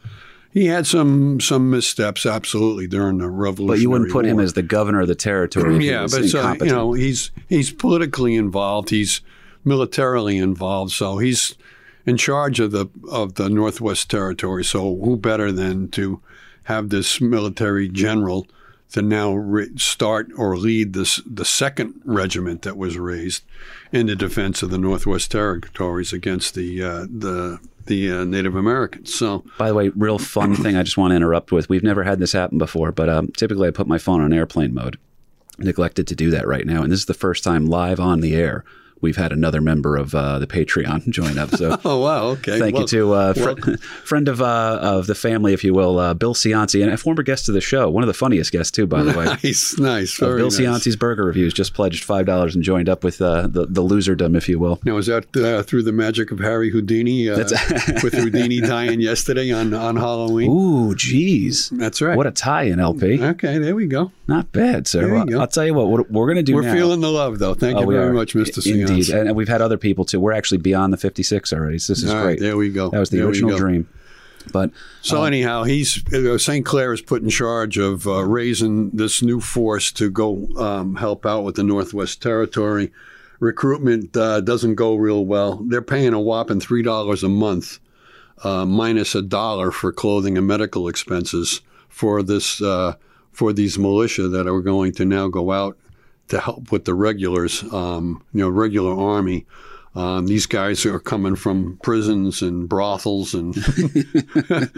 He had some some missteps, absolutely, during the Revolutionary but you wouldn't put him as the governor of the territory. yeah, but so, you know he's he's politically involved. He's militarily involved. So he's in charge of the of the Northwest Territory. So who better than to have this military general to now re- start or lead this the second regiment that was raised in the defense of the Northwest Territories against the uh, the the uh, Native Americans. So By the way, real fun thing I just want to interrupt with. We've never had this happen before, but um, typically I put my phone on airplane mode. Neglected to do that right now, and this is the first time live on the air we've had another member of uh, the Patreon join up. So oh wow, okay, Thank Well, you to uh, fr- welcome. friend of uh, of the family, if you will, uh, Bill Cianci, and a former guest of the show. One of the funniest guests too, by the way. nice, nice, Uh, Bill nice. Cianci's Burger Reviews just pledged five dollars and joined up with uh, the the loserdom, if you will. Now, is that uh, through the magic of Harry Houdini? Uh, with Houdini dying yesterday on, on Halloween? Ooh, geez, That's right. what a tie-in, LP. okay, there we go. Not bad. sir. There you go. I'll tell you what, what we're going to do We're now. feeling the love, though. Thank Oh, you very are. much, Mr. Seance. Indeed, and we've had other people too. We're actually beyond the 56 already. So this is All right, great. there we go. That was the There original dream. But So anyhow, he's uh, St. Clair is put in charge of uh, raising this new force to go um, help out with the Northwest Territory. Recruitment uh, doesn't go real well. They're paying a whopping three dollars a month, uh, minus a dollar for clothing and medical expenses for this uh, for these militia that are going to now go out to help with the regulars, um, you know, regular army Um, these guys are coming from prisons and brothels, and the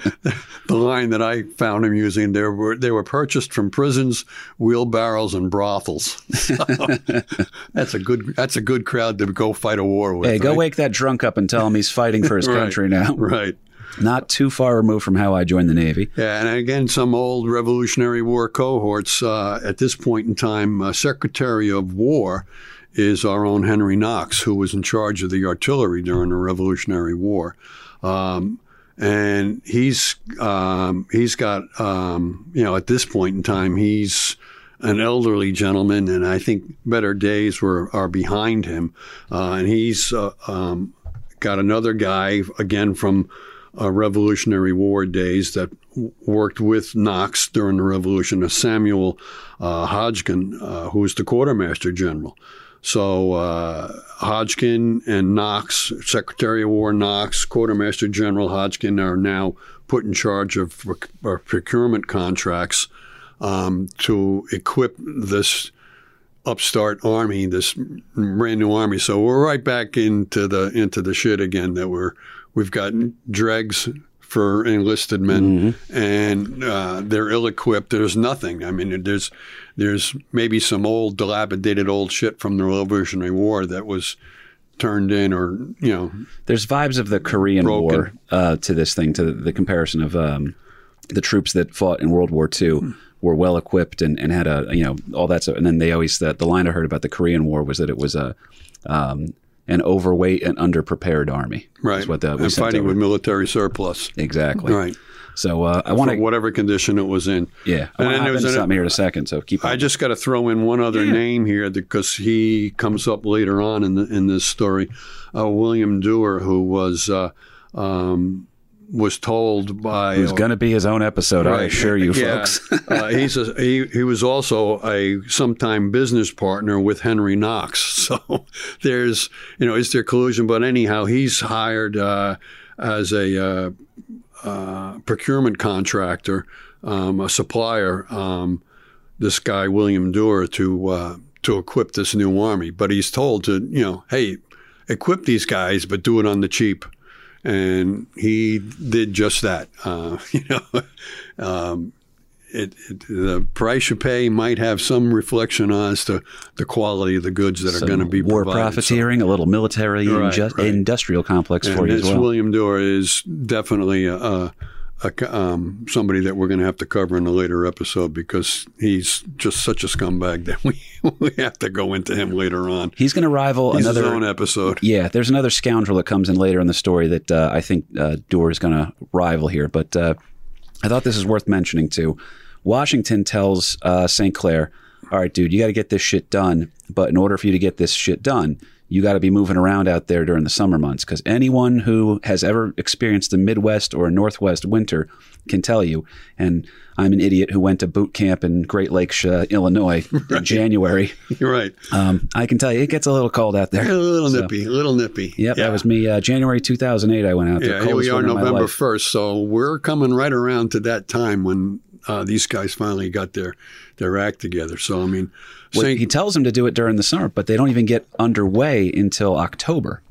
line that I found him using they were they were purchased from prisons, wheelbarrows, and brothels. So, that's a good that's a good crowd to go fight a war with. Hey, go right? wake that drunk up and tell him he's fighting for his Right, country now. Right. Not too far removed from how I joined the Navy. Yeah, and again, some old Revolutionary War cohorts. Uh, at this point in time, uh, Secretary of War is our own Henry Knox, who was in charge of the artillery during the Revolutionary War. Um, and he's um, he's got um, you know at this point in time he's an elderly gentleman, and I think better days were are behind him. Uh, and he's uh, um, got another guy again from uh, Revolutionary War days that w- worked with Knox during the Revolution, Samuel uh, Hodgkin, uh, who was the quartermaster general. So uh, Hodgkin and Knox, Secretary of War Knox, Quartermaster General Hodgkin, are now put in charge of proc- procurement contracts um, to equip this upstart army, this brand new army. So we're right back into the into the shit again. That we're we've got dregs for enlisted men, and uh, they're ill-equipped. There's nothing. I mean, there's there's maybe some old dilapidated old shit from the Revolutionary War that was turned in, or you know, There's vibes of the Korean Broken. War uh, to this thing, to the, the comparison of um, the troops that fought in World War II were well equipped and, and had a you know all that stuff. And then they always that the line I heard about the Korean War was that it was a um, an overweight and underprepared army. right? Is what we and fighting over. with military surplus, exactly. right? So uh, I want to whatever condition it was in. yeah. I And want to was an- something here in a second. So keep. On. I just got to throw in one other name here because he comes up later on in the, in this story. Uh, William Duer, who was uh, um, was told by It was going to be his own episode. I assure you, Yeah. folks. uh, he's a, he, he was also a sometime business partner with Henry Knox. So there's, you know, is there collusion? But anyhow, he's hired uh, as a uh, uh, procurement contractor, um, a supplier, um, this guy, William Duer, to, uh, to equip this new army. But he's told to, you know, hey, equip these guys, but do it on the cheap and he did just that. Uh, you know, um, it, it, the price you pay might have some reflection on as to the quality of the goods that are going to be war provided. profiteering, a little military Right, inju- right. industrial complex So, for you as this well. William Duer is definitely a, a, a um, somebody that we're going to have to cover in a later episode because he's just such a scumbag that we we have to go into him later on. He's going to rival He's another own episode. Yeah, there's another scoundrel that comes in later in the story that uh, I think uh, Duer is going to rival here. But uh, I thought this is worth mentioning too. Washington tells uh, St. Clair, "All right, dude, you got to get this shit done. But in order for you to get this shit done, you got to be moving around out there during the summer months. Because anyone who has ever experienced a Midwest or Northwest winter can tell you. And I'm an idiot who went to boot camp in Great Lakes, uh, Illinois, in January. You're right. Um, I can tell you, it gets a little cold out there. A little So- nippy, a little nippy. Yep, Yeah. that was me. Uh, January 2008, I went out there. Yeah, here we are, winter of my November first. So we're coming right around to that time when uh, these guys finally got their their act together. So I mean, Well, Saint, he tells them to do it during the summer, but they don't even get underway until October.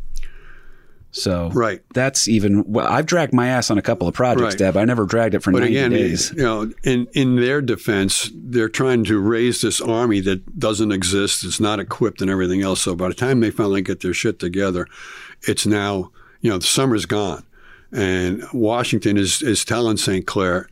So Right. that's even. Well, I've dragged my ass on a couple of projects, Right. Deb. I never dragged it for but 90 again, days. you know, in in their defense, they're trying to raise this army that doesn't exist. It's not equipped and everything else. So by the time they finally get their shit together, it's now you know the summer's gone, and Washington is is telling St. Clair,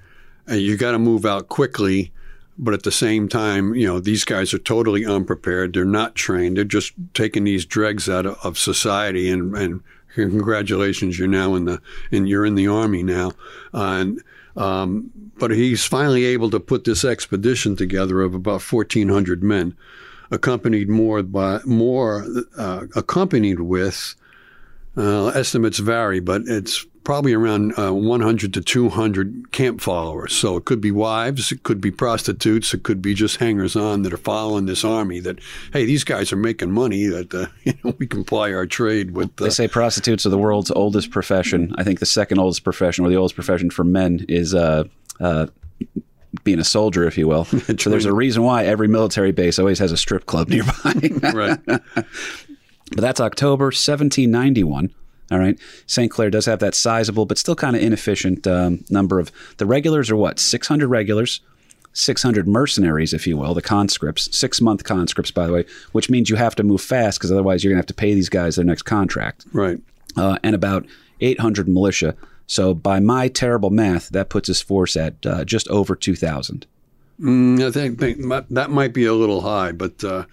you got to move out quickly. But at the same time, you know, these guys are totally unprepared. They're not trained. They're just taking these dregs out of, of society. And, and congratulations, you're now in the and you're in the army now. Uh, and um, but he's finally able to put this expedition together of about 1,400 men, accompanied more by more uh, accompanied with uh, estimates vary, but it's probably around uh, 100 to 200 camp followers. So it could be wives, it could be prostitutes, it could be just hangers on that are following this army. That hey, these guys are making money. That uh, you know we can ply our trade with. They Uh, say prostitutes are the world's oldest profession. I think the second oldest profession, or the oldest profession for men, is uh, uh, being a soldier, if you will. so there's a reason why every military base always has a strip club nearby. right. But that's October 1791. All right. St. Clair does have that sizable, but still kind of inefficient um, number of. The regulars are what? 600 regulars, 600 mercenaries, if you will, the conscripts, six month conscripts, by the way, which means you have to move fast because otherwise you're going to have to pay these guys their next contract. Right. Uh, and about 800 militia. So by my terrible math, that puts his force at uh, just over 2,000. Mm, I think, think that might be a little high, but uh,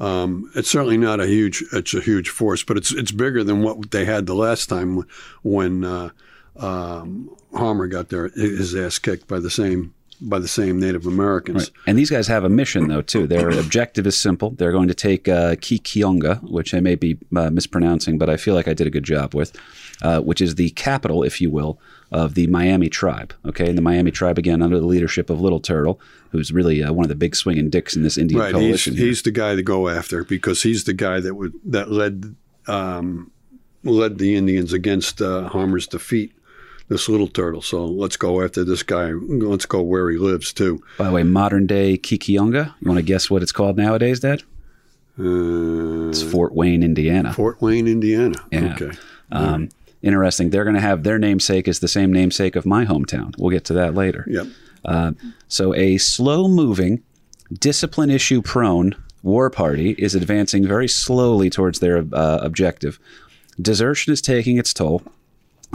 um, it's certainly not a huge. It's a huge force, but it's it's bigger than what they had the last time when uh, um, Harmar got their his ass kicked by the same by the same Native Americans. And these guys have a mission, though, too. Their objective is simple. They're going to take uh, Kekionga, which I may be uh, mispronouncing, but I feel like I did a good job with, uh, which is the capital, if you will, of the Miami tribe. Okay, and the Miami tribe, again, under the leadership of Little Turtle, who's really uh, one of the big swinging dicks in this Indian Right, he's, coalition. here. he's the guy to go after because he's the guy that would that led um, led the Indians against uh, Harmar's defeat. This little turtle. So let's go after this guy. Let's go where he lives too. By the way, modern day Kekionga. You want to guess what it's called nowadays, Dad? Uh, It's Fort Wayne, Indiana. Fort Wayne, Indiana. Yeah. Okay. Um, interesting. They're going to have their namesake is the same namesake of my hometown. We'll get to that later. Yep. Uh, so a slow moving, discipline issue prone war party is advancing very slowly towards their uh, objective. Desertion is taking its toll.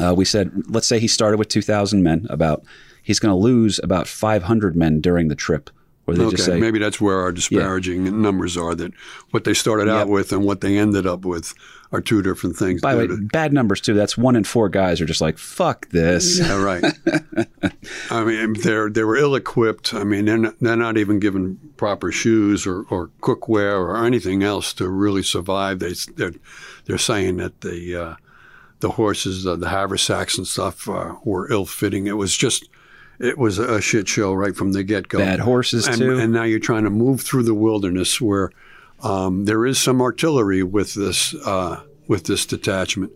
Uh, we said, let's say he started with 2,000 men. About he's going to lose about 500 men during the trip. Where they Okay. just say, Maybe that's where our disparaging numbers are. That what they started out Yep. with and what they ended up with are two different things. by the way, bad numbers too. That's one in four guys are just like, fuck this. Yeah, right. I mean, they're they were ill equipped. I mean, they're not, they're not even given proper shoes or, or cookware or anything else to really survive. They they're they're saying that the uh, the horses, uh, the haversacks and stuff, uh, were ill fitting. It was just. It was a shit show right from the get go. Bad horses, and, too. And now you're trying to move through the wilderness where um, there is some artillery with this uh, with this detachment,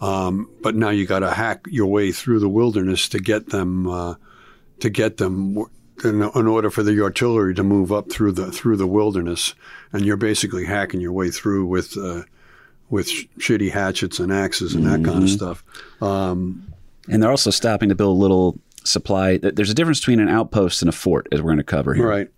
um, but now you got to hack your way through the wilderness to get them uh, to get them in, in order for the artillery to move up through the through the wilderness, and you're basically hacking your way through with uh, with sh- shitty hatchets and axes and that Mm-hmm. kind of stuff. Um, And they're also stopping to build little supply. There's a difference between an outpost and a fort, as we're going to cover here. right.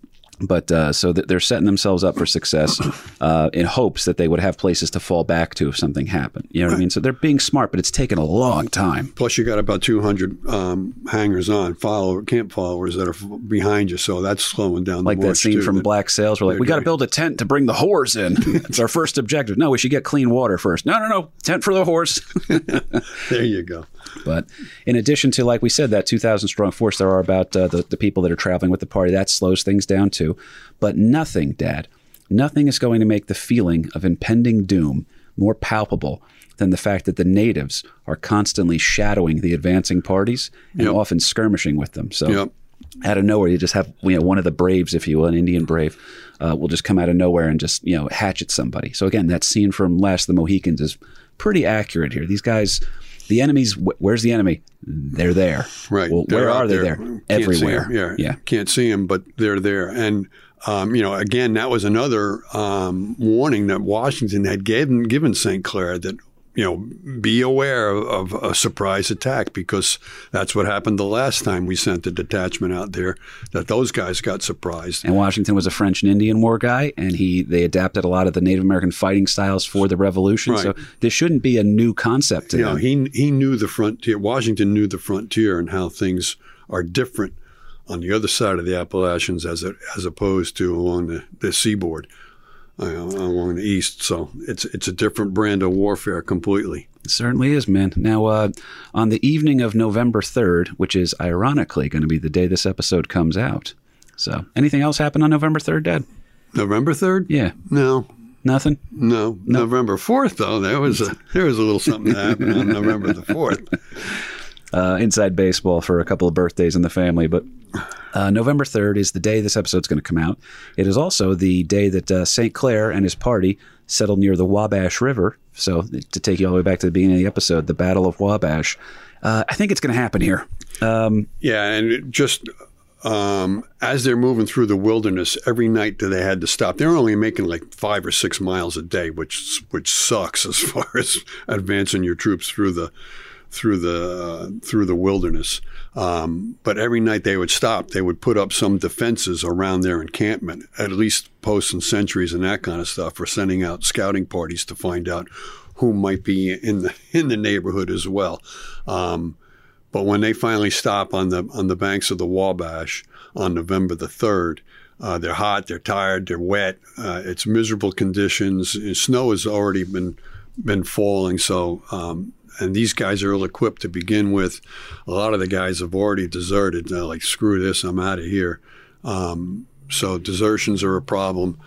But uh, so that they're setting themselves up for success uh, in hopes that they would have places to fall back to if something happened. You know what I mean? So they're being smart, but it's taken a long time. Plus, you got about 200 um, hangers on, follower camp followers that are f- behind you, so that's slowing down Like the that scene too. from That- Black Sails, where like we got to build a tent to bring the whores in. It's our first objective. No, we should get clean water first. No, no, no, tent for the horse. There you go. But in addition to, like we said, that 2,000 strong force, there are about uh, the, the people that are traveling with the party. That slows things down too. But nothing, Dad, nothing is going to make the feeling of impending doom more palpable than the fact that the natives are constantly shadowing the advancing parties and Yep. often skirmishing with them. So Yep. out of nowhere, you just have you know one of the braves, if you will, an Indian brave, uh, will just come out of nowhere and just you know hatchet somebody. So again, that scene from Last of the Mohicans is pretty accurate here. These guys, the enemies, wh- where's the enemy? They're there. Right. Well, They're where are they? there. There, everywhere. Yeah. Yeah. Can't see them, but they're there. And, um, you know, again, that was another um, warning that Washington had given, given St. Clair that, you know, be aware of a surprise attack because that's what happened the last time we sent a detachment out there, that those guys got surprised. And Washington was a French and Indian War guy, and he they adapted a lot of the Native American fighting styles for the Revolution. So this shouldn't be a new concept to You know, he, he knew the frontier. Washington knew the frontier and how things are different on the other side of the Appalachians as a, as opposed to along the, the seaboard, along the east. So it's it's a different brand of warfare completely. It certainly is, man. Now, uh, on the evening of November 3rd, which is ironically going to be the day this episode comes out. So, anything else happened on November 3rd, Dad? November third? Yeah, No, nothing? no, November fourth though. There was a there was a little something that happened on November the fourth. Uh, inside baseball for a couple of birthdays in the family. But uh, November 3rd is the day this episode's going to come out. It is also the day that uh, St. Clair and his party settled near the Wabash River. So, to take you all the way back to the beginning of the episode, the Battle of Wabash. Uh, I think it's going to happen here. Um, Yeah, and just um, as they're moving through the wilderness, every night that they had to stop, they're only making like five or six miles a day, which which sucks as far as advancing your troops through the through the uh, through the wilderness. Um, but every night they would stop, they would put up some defenses around their encampment, at least posts and sentries and that kind of stuff, for sending out scouting parties to find out who might be in the in the neighborhood as well. Um, but when they finally stop on the on the banks of the Wabash on November the third, uh, they're hot, they're tired, they're wet. Uh, it's miserable conditions. Snow has already been been falling, so um, and these guys are ill equipped to begin with. A lot of the guys have already deserted. They're like, screw this, I'm out of here. Um, so desertions are a problem.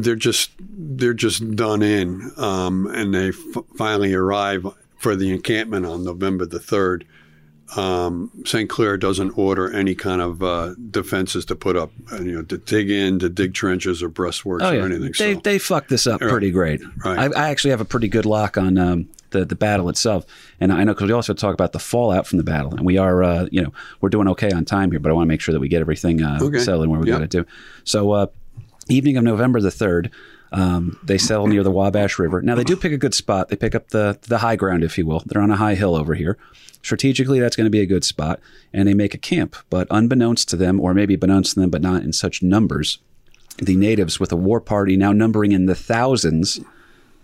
They're just they're just done in, um, and they f- finally arrive for the encampment on November the third. Um, St. Clair doesn't order any kind of uh, defenses to put up, uh, you know, to dig in, to dig trenches or breastworks Oh or anything. they so. they fucked this up pretty great. Right. I, I actually have a pretty good lock on um, the the battle itself, and I know because we also talk about the fallout from the battle, and we are uh, you know we're doing okay on time here, but I want to make sure that we get everything uh, Okay. settled in where we Yeah. got to do. So uh, evening of November the third. Um, they settle near the Wabash River. Now they do pick a good spot. They pick up the the high ground, if you will. They're on a high hill over here. Strategically, that's going to be a good spot, and they make a camp. But unbeknownst to them, or maybe beknownst to them, but not in such numbers, the natives with a war party now numbering in the thousands,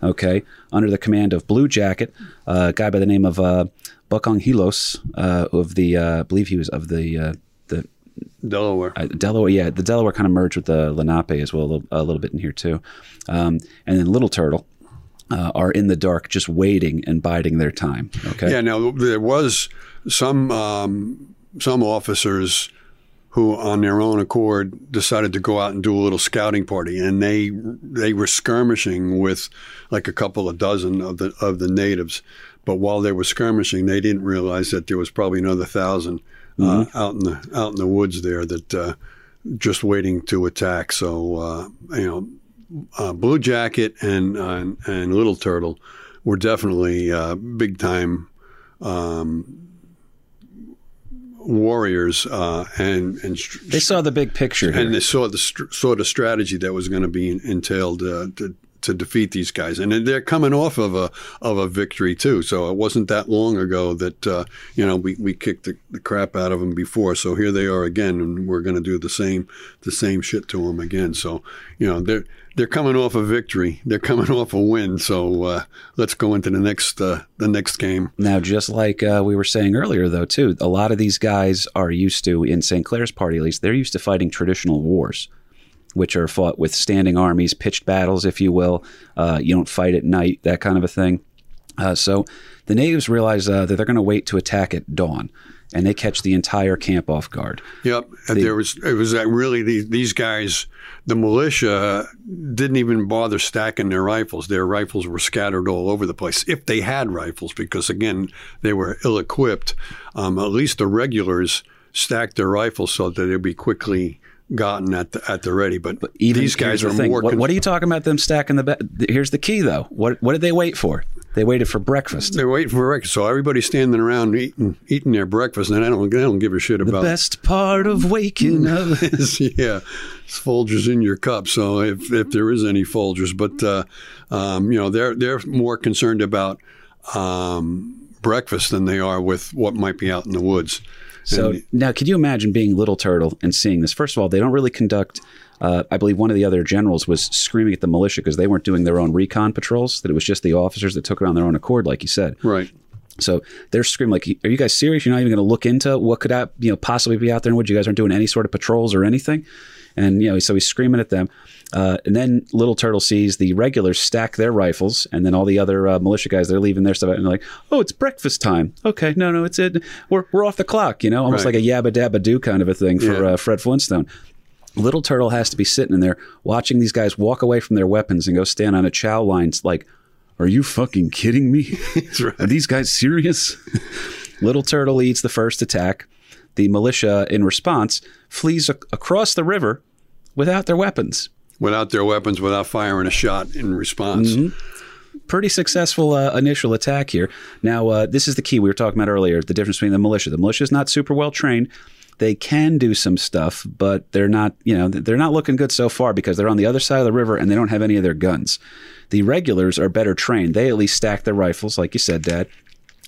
okay, under the command of Blue Jacket, a guy by the name of uh, Buckongahelas, uh, of the, uh, I believe he was of the uh, the Delaware. uh, Delaware. Yeah, the Delaware kind of merged with the Lenape as well, a little, a little bit in here too, um, and then Little Turtle. Uh, are in the dark, just waiting and biding their time. Okay. Yeah, now there was some um, some officers who, on their own accord, decided to go out and do a little scouting party, and they they were skirmishing with like a couple of dozen of the of the natives. But while they were skirmishing, they didn't realize that there was probably another 1000 uh, out in the out in the woods there that uh, just waiting to attack. So uh, you know, uh, Blue Jacket and uh, and Little Turtle were definitely uh, big time um, warriors, uh, and and They saw the big picture here. and they saw the saw the strategy that was going to be entailed uh, to to defeat these guys, and they're coming off of a of a victory too. So it wasn't that long ago that uh, you know we, we kicked the, the crap out of them before. So here they are again, and we're going to do the same the same shit to them again. So you know they're they're coming off a victory, they're coming off a win. So uh, let's go into the next uh, the next game. Now, just like uh, we were saying earlier, though, too, a lot of these guys are used to, in St. Clair's party at least, they're used to fighting traditional wars, which are fought with standing armies, pitched battles, if you will. Uh, you don't fight at night, that kind of a thing. Uh, so the natives realize uh, that they're going to wait to attack at dawn, and they catch the entire camp off guard. Yep, and there was it was that really these these guys, the militia didn't even bother stacking their rifles. Their rifles were scattered all over the place, if they had rifles, because again they were ill equipped. Um, at least the regulars stacked their rifles so that they'd be quickly gotten at the at the ready. But, Even these guys the are thing. more. What, what are you talking about? Them stacking the. Be- Here's the key, though. What What did they wait for? They waited for breakfast. they're waiting for breakfast, so everybody's standing around eating eating their breakfast, and I don't they don't give a shit about The best part of waking up. is yeah, it's Folgers in your cup. So if if there is any Folgers, but uh, um, you know they're they're more concerned about um, breakfast than they are with what might be out in the woods. So And- now, could you imagine being Little Turtle and seeing this? First of all, they don't really conduct. Uh, I believe one of the other generals was screaming at the militia because they weren't doing their own recon patrols. That it was just the officers that took it on their own accord, like you said. right. So they're screaming like, "Are you guys serious? You're not even going to look into what could out, you know possibly be out there in the woods? You guys aren't doing any sort of patrols or anything." And you know, so he's screaming at them. Uh, and then Little Turtle sees the regulars stack their rifles, and then all the other uh, militia guys they're leaving their stuff out, and they're like, "Oh, it's breakfast time. Okay, no, no, it's it. We're we're off the clock. You know, almost Right. like a yabba dabba do kind of a thing for Yeah. uh, Fred Flintstone." Little Turtle has to be sitting in there watching these guys walk away from their weapons and go stand on a chow line. Like, are you fucking kidding me? right. Are these guys serious? Little Turtle leads the first attack. The militia, in response, flees ac- across the river without their weapons. Without their weapons, without firing a shot in response. Pretty successful uh, initial attack here. Now, uh, this is the key we were talking about earlier the difference between the militia. The militia is not super well trained. they can do some stuff, but they're not, you know, they're not looking good so far because they're on the other side of the river and they don't have any of their guns. The regulars are better trained. They at least stack their rifles, like you said, Dad.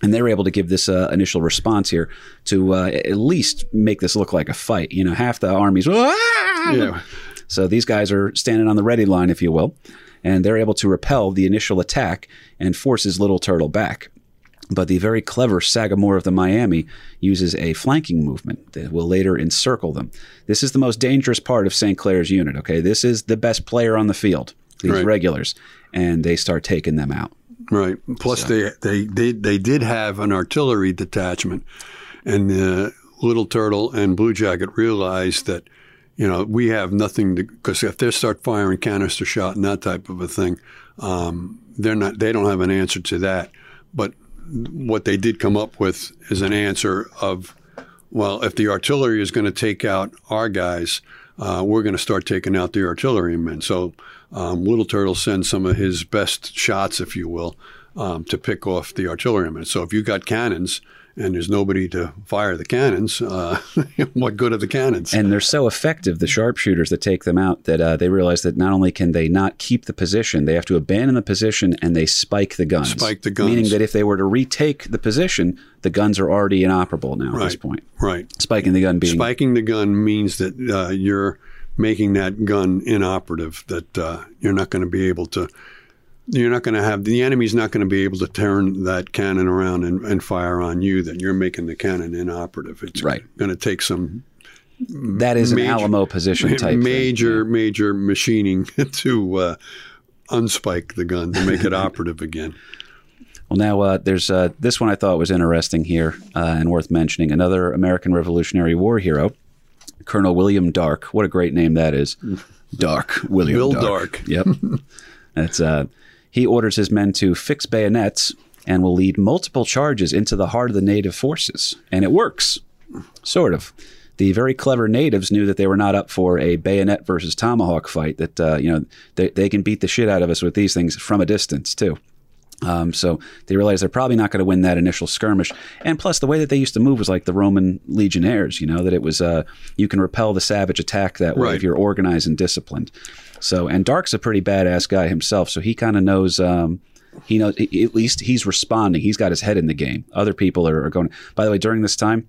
And they were able to give this uh, initial response here to uh, at least make this look like a fight. You know, half the army's, "Ah!" Yeah. so these guys are standing on the ready line, if you will, and they're able to repel the initial attack and forces Little Turtle back. But the very clever Sagamore of the Miami uses a flanking movement that will later encircle them. This is the most dangerous part of St. Clair's unit, okay? This is the best player on the field, these Right. regulars, and they start taking them out. Right. Plus, they, they they they did have an artillery detachment, and uh, Little Turtle and Blue Jacket realized that, you know, we have nothing to because if they start firing canister shot and that type of a thing, um, they're not they don't have an answer to that. But what they did come up with is an answer of, well, if the artillery is going to take out our guys, uh, we're going to start taking out the artillerymen. So um, Little Turtle sends some of his best shots, if you will, um, to pick off the artillerymen. So if you got cannons and there's nobody to fire the cannons, uh, what good are the cannons? And they're so effective, the sharpshooters that take them out, that uh, they realize that not only can they not keep the position, they have to abandon the position and they spike the guns. Spike the guns. Meaning that if they were to retake the position, the guns are already inoperable now at this point. right. Spiking the gun being Spiking the gun means that uh, you're making that gun inoperative. That uh, you're not going to be able to. You're not going to have the enemy's not going to be able to turn that cannon around and, and fire on you. That you're making the cannon inoperative. It's Right. going to take some that is an Alamo position type. thing. major major machining to uh, unspike the gun to make it operative again. Well, now uh, there's uh, this one I thought was interesting here uh, and worth mentioning. Another American Revolutionary War hero, Colonel William Darke. What a great name that is, Darke William Will Darke. Darke. Yep. That's uh, he orders his men to fix bayonets and will lead multiple charges into the heart of the native forces, and it works, sort of. The very clever natives knew that they were not up for a bayonet versus tomahawk fight. That uh, you know they, they can beat the shit out of us with these things from a distance too. Um, so they realized they're probably not going to win that initial skirmish. And plus, the way that they used to move was like the Roman legionnaires. You know that it was uh, you can repel the savage attack that way Right. if you're organized and disciplined. So, and Darke's a pretty badass guy himself, so he kind of knows. Um, he knows at least he's responding. He's got his head in the game. Other people are, are going. By the way, during this time,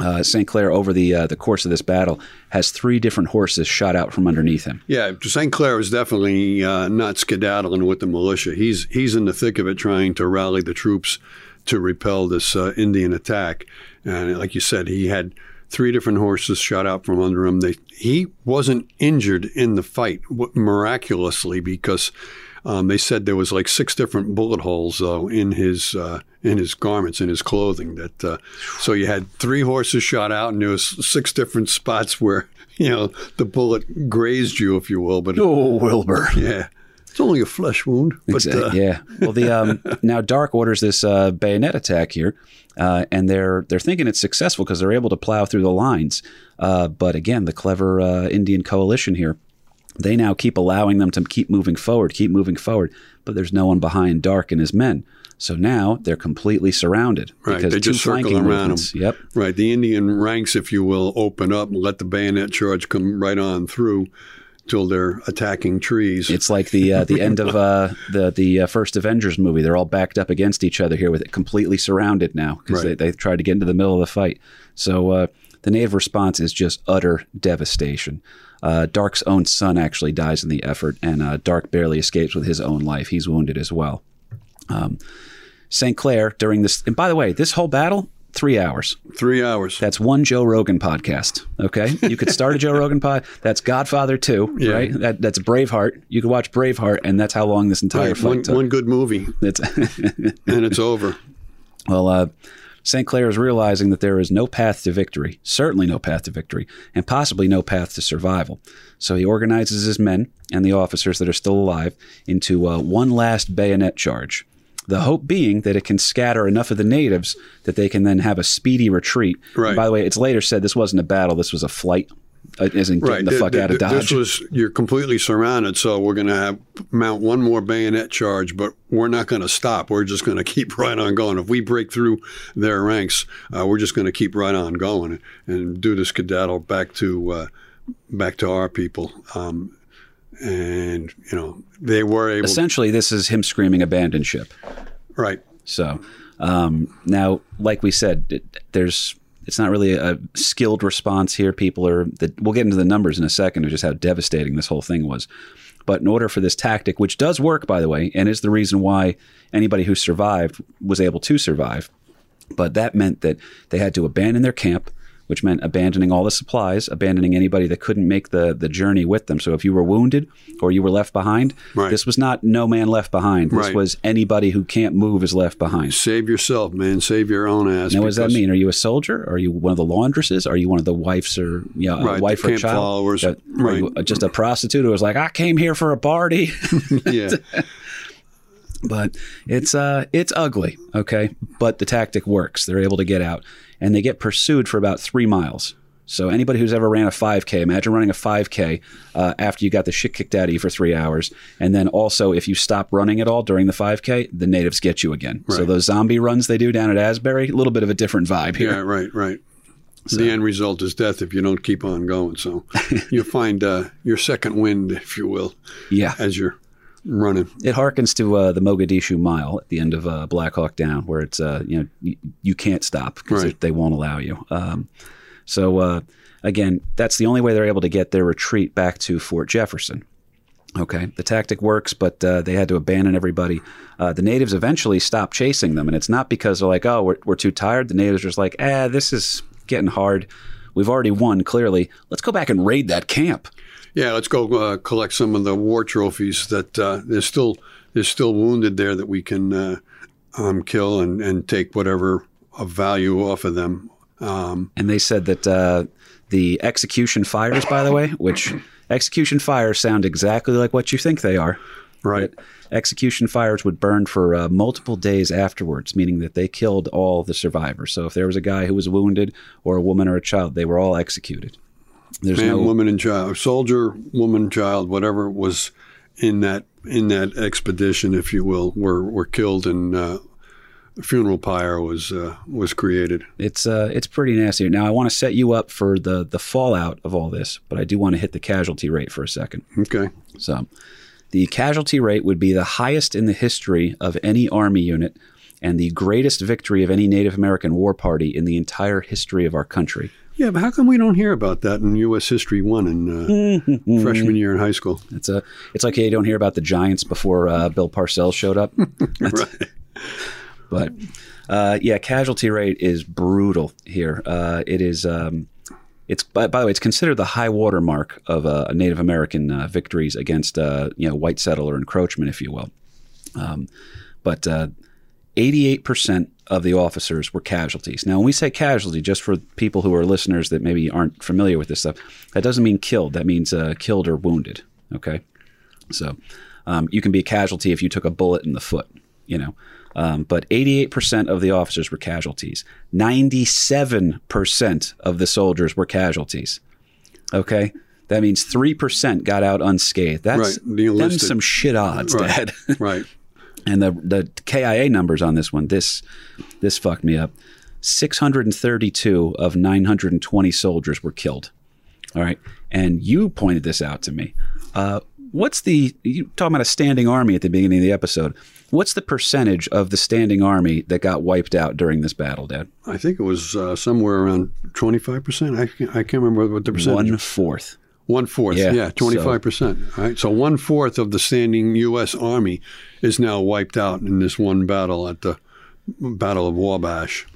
uh, St. Clair over the uh, the course of this battle has three different horses shot out from underneath him. Yeah, St. Clair is definitely uh, not skedaddling with the militia. He's he's in the thick of it, trying to rally the troops to repel this uh, Indian attack. And like you said, he had three different horses shot out from under him. They, he wasn't injured in the fight miraculously because um, they said there was like six different bullet holes though in his uh, in his garments in his clothing. That uh, so you had three horses shot out, and there was six different spots where you know the bullet grazed you, if you will. But Oh, Wilbur. yeah, it's only a flesh wound. But Exact- uh, yeah. Well, the um, now Darke orders this uh, bayonet attack here, uh, and they're they're thinking it's successful because they're able to plow through the lines. Uh, but again, the clever uh, Indian coalition here, they now keep allowing them to keep moving forward, keep moving forward. But there's no one behind Darke and his men. So now they're completely surrounded Right, because they two just circle around 'em. movements. Yep. Right, the Indian ranks, if you will, open up and let the bayonet charge come right on through till they're attacking trees. It's like the uh, the end of uh, the the uh, first Avengers movie. They're all backed up against each other here, with it completely surrounded now because Right. they, they tried to get into the middle of the fight. So uh, the native response is just utter devastation. Uh, Darke's own son actually dies in the effort, and uh, Darke barely escapes with his own life. He's wounded as well. Um, St. Clair during this, and by the way, this whole battle three hours. Three hours. That's one Joe Rogan podcast. Okay, you could start a Joe Rogan pod. That's Godfather two, Yeah. right? That, that's Braveheart. You could watch Braveheart, and that's how long this entire Right, fight one, took. one good movie, It's and it's over. well, uh, St. Clair is realizing that there is no path to victory, certainly no path to victory, and possibly no path to survival. So he organizes his men and the officers that are still alive into uh, one last bayonet charge. The hope being that it can scatter enough of the natives that they can then have a speedy retreat. Right. And by the way, it's later said this wasn't a battle, this was a flight. Uh, isn't getting the Th- fuck out of Dodge. This was you're completely surrounded, so we're going to have mount one more bayonet charge, but we're not going to stop. We're just going to keep right on going. If we break through their ranks, uh, we're just going to keep right on going and do the skedaddle back to uh, back to our people. Um, and you know they were able, Essentially, this is him screaming abandon ship. right? So um, now, like we said, it, there's it's not really a skilled response here. People are that we'll get into the numbers in a second of just how devastating this whole thing was. But in order for this tactic, which does work by the way, and is the reason why anybody who survived was able to survive, but that meant that they had to abandon their camp, which meant abandoning all the supplies, abandoning anybody that couldn't make the, the journey with them. So if you were wounded or you were left behind, Right. this was not no man left behind. This Right. was anybody who can't move is left behind. Save yourself, man. Save your own ass. Now, what does that mean? Are you a soldier? Are you one of the laundresses? Are you one of the wives or you know, Right, a wife or child? followers, Are you right. just a prostitute who was like, I came here for a party? Yeah, but it's uh it's ugly okay but the tactic works they're able to get out and they get pursued for about three miles. So anybody who's ever ran a 5k imagine running a 5k uh, after you got the shit kicked out of you for three hours. And then also if you stop running at all during the 5k the natives get you again. So those zombie runs they do down at asbury a little bit of a different vibe here. Yeah, right, right. The end result is death if you don't keep on going. So you'll find uh, your second wind, if you will, yeah. as you're running. It harkens to uh, the Mogadishu Mile at the end of uh, Black Hawk Down, where it's uh, you know you, you can't stop because Right. they won't allow you. Um, so uh, again, that's the only way they're able to get their retreat back to Fort Jefferson. Okay, the tactic works, but uh, they had to abandon everybody. Uh, the natives eventually stopped chasing them, and it's not because they're like, "Oh, we're, we're too tired." The natives are just like, "Ah, this is getting hard. We've already won. Clearly, let's go back and raid that camp." Yeah, let's go uh, collect some of the war trophies that uh, there's still there's still wounded there that we can uh, um, kill and, and take whatever of value off of them. Um, and they said that uh, the execution fires, by the way, which execution fires sound exactly like what you think they are. right. Execution fires would burn for uh, multiple days afterwards, meaning that they killed all the survivors. So if there was a guy who was wounded, or a woman or a child, they were all executed. There's Man, no woman, and child, soldier, woman, child, whatever was in that in that expedition, if you will, were were killed, and uh, a funeral pyre was uh, was created. it's uh, it's pretty nasty. Now I want to set you up for the the fallout of all this, but I do want to hit the casualty rate for a second. Okay. So, the casualty rate would be the highest in the history of any Army unit and the greatest victory of any Native American war party in the entire history of our country. Yeah, but how come we don't hear about that in U.S. History One in uh, mm-hmm. freshman year in high school? It's a, it's like you don't hear about the Giants before uh, Bill Parcells showed up. right. But uh, yeah, casualty rate is brutal here. Uh, it is. Um, it's by, by, the way, it's considered the high water mark of uh, Native American uh, victories against you know white settler encroachment, if you will. Um, but uh, 88% of the officers were casualties. Now, when we say casualty, just for people who are listeners that maybe aren't familiar with this stuff, that doesn't mean killed. That means uh, killed or wounded. Okay. So um, you can be a casualty if you took a bullet in the foot, you know. Um, but 88% of the officers were casualties. 97% of the soldiers were casualties. Okay. That means 3% got out unscathed. That's right. them some shit odds, right. Dad. right and the the KIA numbers on this one, this this fucked me up. 632 of 920 soldiers were killed. All right. And you pointed this out to me. Uh, what's the, you talking about a standing army at the beginning of the episode. What's the percentage of the standing army that got wiped out during this battle, Dad? I think it was uh, somewhere around twenty five percent. I can't, I can't remember what the percentage. One fourth. One fourth, Yeah, yeah, twenty five percent. All right, so one fourth of the standing U.S. Army is now wiped out in this one battle at the Battle of Wabash.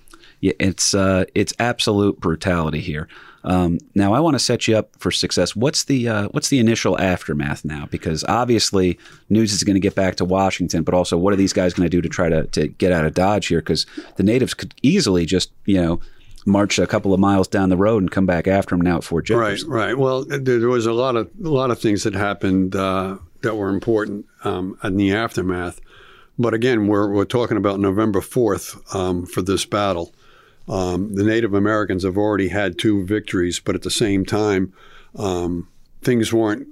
Yeah, it's uh, it's absolute brutality here. Um, now, I want to set you up for success. What's the uh, what's the initial aftermath now? Because obviously, news is going to get back to Washington, but also, what are these guys going to do to try to, to get out of Dodge here? Because the natives could easily just you know march a couple of miles down the road and come back after them now at Fort Right, Jefferson. right. Well, there, there was a lot of a lot of things that happened uh, that were important um, in the aftermath. But again, we're we're talking about November fourth um, for this battle. Um, the Native Americans have already had two victories, but at the same time, um, things weren't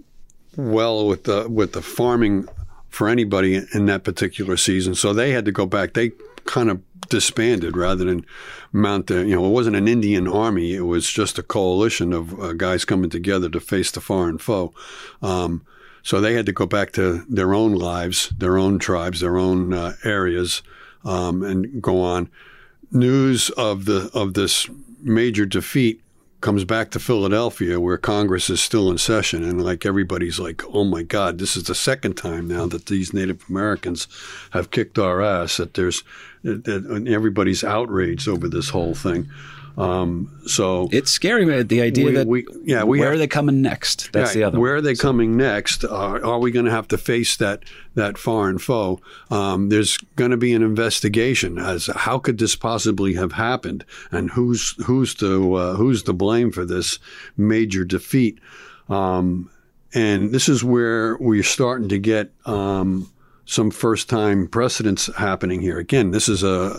well with the with the farming for anybody in that particular season. So they had to go back. They kind of disbanded rather than mount the, you know, it wasn't an Indian army. It was just a coalition of uh, guys coming together to face the foreign foe. Um, so they had to go back to their own lives, their own tribes, their own uh, areas, um, and go on. News of the of this major defeat comes back to Philadelphia, where Congress is still in session, and like everybody's like, "Oh my God, this is the second time now that these Native Americans have kicked our ass." That there's that everybody's outraged over this whole thing. Um, so It's scary, man. The idea We- that we- yeah, we where have- are they coming next? That's Right. the other. Where one. are they coming next? Uh, are we going to have to face that that foreign foe? Um, there's going to be an investigation as how could this possibly have happened, and who's who's to uh, who's to blame for this major defeat? Um, and this is where we're starting to get um, some first time precedents happening here. Again, this is a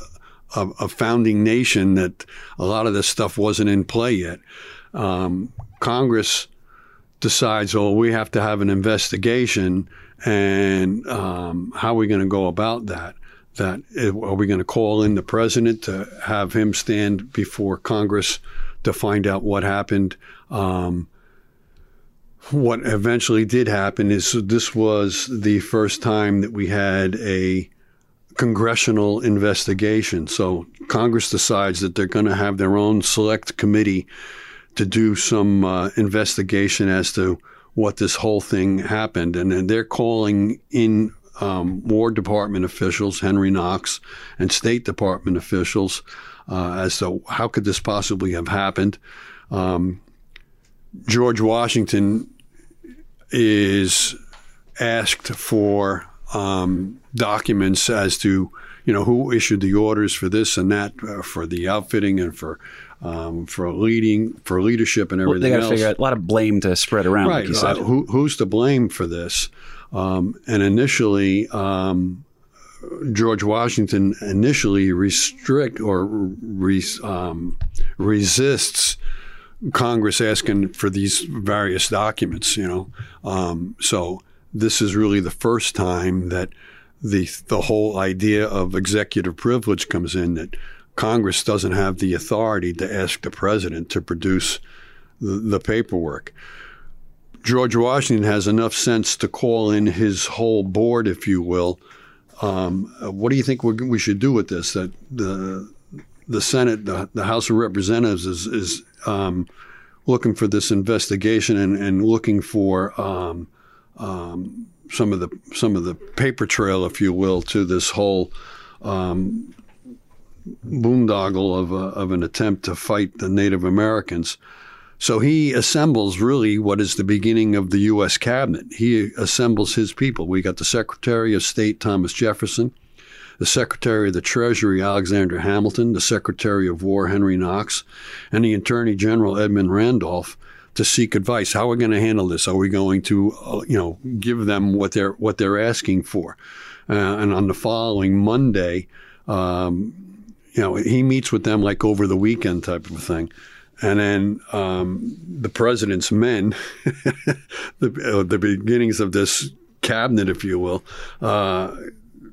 a, a founding nation that a lot of this stuff wasn't in play yet. Um, Congress decides, oh, we have to have an investigation, and um, how are we going to go about that? That are we going to call in the president to have him stand before Congress to find out what happened? Um, what eventually did happen is this was the first time that we had a congressional investigation. So Congress decides that they're going to have their own select committee to do some uh, investigation as to what this whole thing happened. And then they're calling in um, War Department officials, Henry Knox, and State Department officials uh, as to how could this possibly have happened. Um, George Washington is asked for um, documents as to you know who issued the orders for this and that uh, for the outfitting and for um, for leading for leadership and Well, everything they got to else. figure out a lot of blame to spread around, right? like you said. uh, who, who's to blame for this? Um, and initially, um, George Washington initially restrict or re, um, resists Congress asking for these various documents. You know, um, so this is really the first time that the the whole idea of executive privilege comes in that Congress doesn't have the authority to ask the president to produce the, the paperwork. George Washington has enough sense to call in his whole board, if you will. Um, what do you think we should do with this? That the the Senate, the, the House of Representatives, is is um, looking for this investigation and, and looking for um, um, some of the some of the paper trail, if you will, to this whole um, boondoggle of, a, of an attempt to fight the Native Americans. So he assembles really what is the beginning of the U.S. cabinet. He assembles his people. We got the Secretary of State, Thomas Jefferson, the Secretary of the Treasury, Alexander Hamilton, the Secretary of War, Henry Knox, and the Attorney General, Edmund Randolph, to seek advice. How are we going to handle this? Are we going to, uh, you know, give them what they're what they're asking for? Uh, and on the following Monday, um, you know, he meets with them like over the weekend type of thing. And then um, the president's men, the, uh, the beginnings of this cabinet, if you will, uh,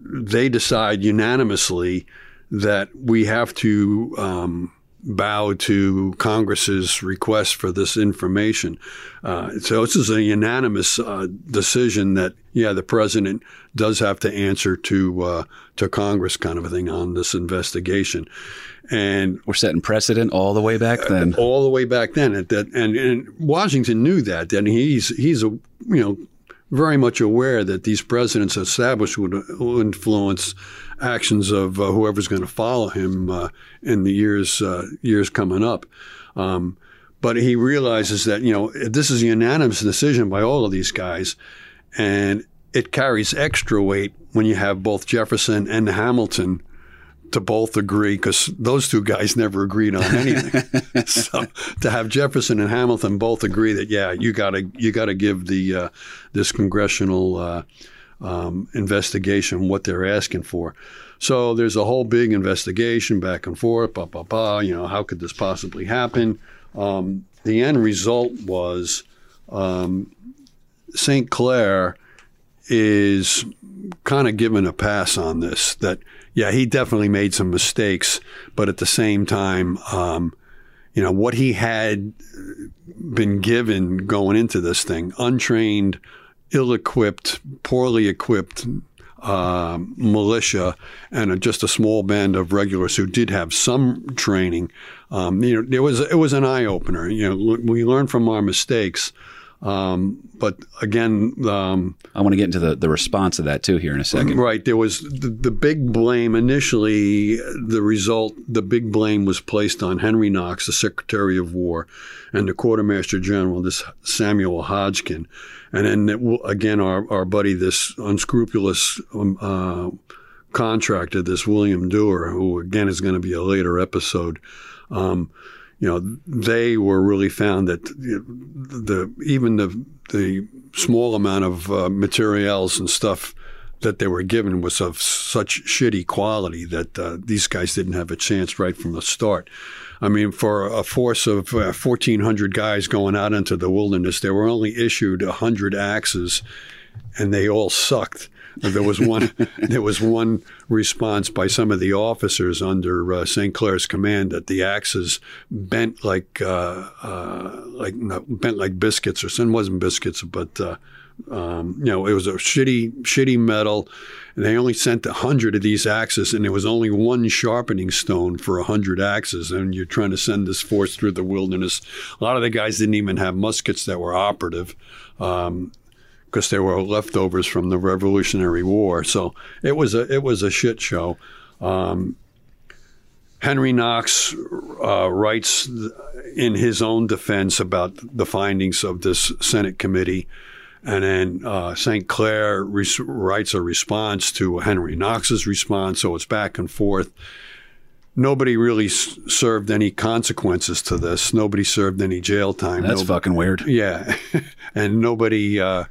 they decide unanimously that we have to um, bow to Congress's request for this information. Uh, so this is a unanimous uh, decision that yeah, the president does have to answer to uh, to Congress, kind of a thing, on this investigation. And We're setting precedent all the way back then. all the way back then. At that, and, and Washington knew that. That he's he's a you know very much aware that these presidents established would influence actions of uh, whoever's going to follow him uh, in the years uh, years coming up. Um, but he realizes that you know this is a unanimous decision by all of these guys, and it carries extra weight when you have both Jefferson and Hamilton to both agree because those two guys never agreed on anything. so to have Jefferson and Hamilton both agree that yeah, you gotta you gotta give the uh, this congressional uh, um, investigation what they're asking for. So there's a whole big investigation back and forth. Blah blah blah. You know how could this possibly happen? Um, the end result was um, St. Clair is kind of given a pass on this. That yeah, he definitely made some mistakes, but at the same time, um, you know what he had been given going into this thing, untrained, ill-equipped, poorly equipped. Uh, militia and a, just a small band of regulars who did have some training. Um, you know, it was it was an eye opener. You know, we learn from our mistakes. Um, but again, um, I want to get into the, the response of that too here in a second. right, there was the, the big blame initially. The result, the big blame was placed on Henry Knox, the Secretary of War, and the Quartermaster General, this Samuel Hodgdon, and then it, again our our buddy, this unscrupulous. Um, uh, contractor, this William Duer, who again is going to be a later episode. Um, you know, they were really found that the even the the small amount of uh, materials and stuff that they were given was of such shitty quality that uh, these guys didn't have a chance right from the start. I mean, for a force of uh, 1,400 guys going out into the wilderness, they were only issued 100 axes, and they all sucked. There was one. there was one response by some of the officers under uh, St. Clair's command that the axes bent like uh, uh, like not, bent like biscuits, or something. wasn't biscuits, but uh, um, you know it was a shitty shitty metal. And they only sent a hundred of these axes, and there was only one sharpening stone for a hundred axes. And you're trying to send this force through the wilderness. A lot of the guys didn't even have muskets that were operative. Um, because they were leftovers from the Revolutionary War. So it was a it was a shit show. Um, Henry Knox uh, writes in his own defense about the findings of this Senate committee, and then uh, St. Clair writes a response to Henry Knox's response. So it's back and forth. Nobody really s- served any consequences to this. Nobody served any jail time. That's Nobody- fucking weird. yeah, and nobody uh,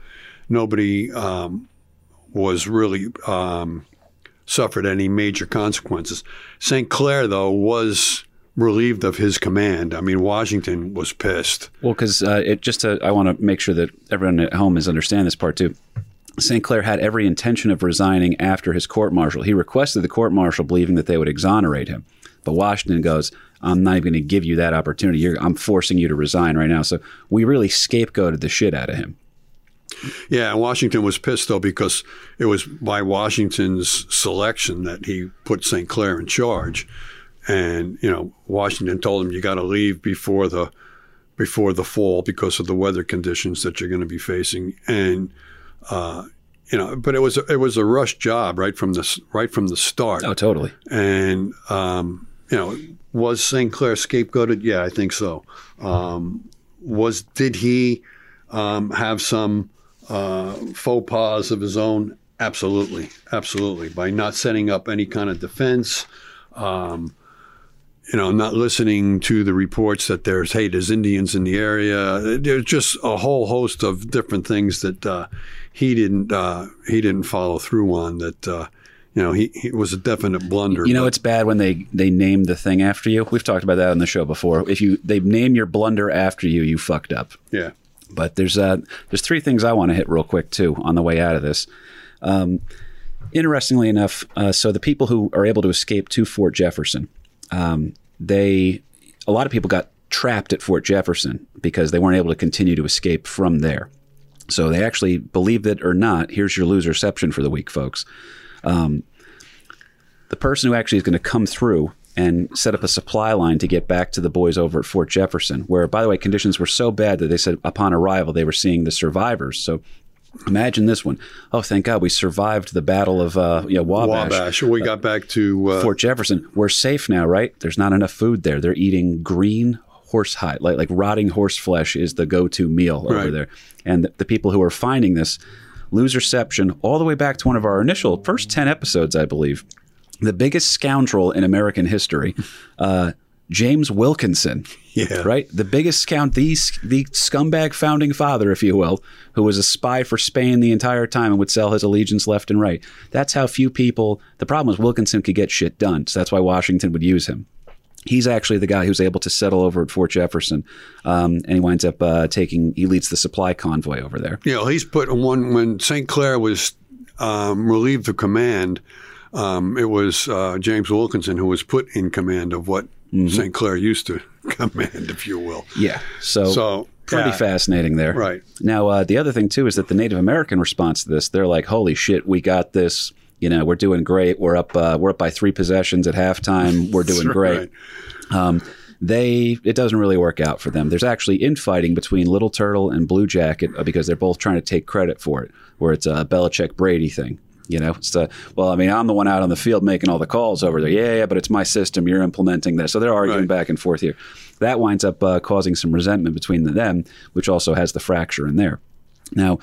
nobody um, was really um, suffered any major consequences. St. Clair, though, was relieved of his command. I mean, Washington was pissed. Well, because uh, it just to, I want to make sure that everyone at home is understanding this part too. St. Clair had every intention of resigning after his court martial. He requested the court martial, believing that they would exonerate him. But Washington goes, "I'm not even going to give you that opportunity. You're, I'm forcing you to resign right now." So we really scapegoated the shit out of him. Yeah, and Washington was pissed though because it was by Washington's selection that he put St. Clair in charge, and you know Washington told him you got to leave before the before the fall because of the weather conditions that you're going to be facing, and uh, you know, but it was a, it was a rush job right from the right from the start, Oh, totally. and um, you know, was St. Clair scapegoated? Yeah, I think so. Um, was did he um, have some uh, faux pas of his own? Absolutely, absolutely. By not setting up any kind of defense, um, you know, not listening to the reports that there's hey, there's Indians in the area. There's just a whole host of different things that uh, he didn't uh, he didn't follow through on. That uh, you know, he, he was a definite blunder. You know, it's bad when they they name the thing after you. We've talked about that on the show before. If you they name your blunder after you, you fucked up. yeah. But there's uh, there's three things I want to hit real quick too on the way out of this. Um, interestingly enough, uh, so the people who are able to escape to Fort Jefferson, um, they a lot of people got trapped at Fort Jefferson because they weren't able to continue to escape from there. So they actually believed it or not. Here's your loserception for the week, folks. Um, the person who actually is going to come through and set up a supply line to get back to the boys over at Fort Jefferson, where, by the way, conditions were so bad that they said upon arrival they were seeing the survivors. So imagine this one. Oh, thank God we survived the Battle of uh, you know, Wabash. Wabash. We got back to uh, Fort Jefferson. We're safe now, right? There's not enough food there. They're eating green horse hide, like like rotting horse flesh is the go-to meal over Right. there. And the, the people who are finding this loserception all the way back to one of our initial first ten episodes, I believe. The biggest scoundrel in American history, uh, James Wilkinson. Yeah. Right? The biggest scound, the, the scumbag founding father, if you will, who was a spy for Spain the entire time and would sell his allegiance left and right. That's how few people, the problem was Wilkinson could get shit done. So that's why Washington would use him. He's actually the guy who's able to settle over at Fort Jefferson, um, and he winds up uh, taking. He leads the supply convoy over there. You know, he's put one when St. Clair was um, relieved of command. Um, it was uh, James Wilkinson who was put in command of what St. Clair used to command, if you will. Yeah, so, So pretty yeah. fascinating there. Right. Now, uh, the other thing too is that the Native American response to this, they're like, "Holy shit, we got this! You know, we're doing great. We're up. Uh, we're up by three possessions at halftime. We're doing great." Right. Um, they it doesn't really work out for them. There's actually infighting between Little Turtle and Blue Jacket uh, because they're both trying to take credit for it, where it's a Belichick Brady thing. You know, it's the well, I mean, I'm the one out on the field making all the calls over there. Yeah, yeah, but it's my system. You're implementing this, so they're arguing Right. back and forth here. That winds up uh, causing some resentment between them, which also has the fracture in there. Now,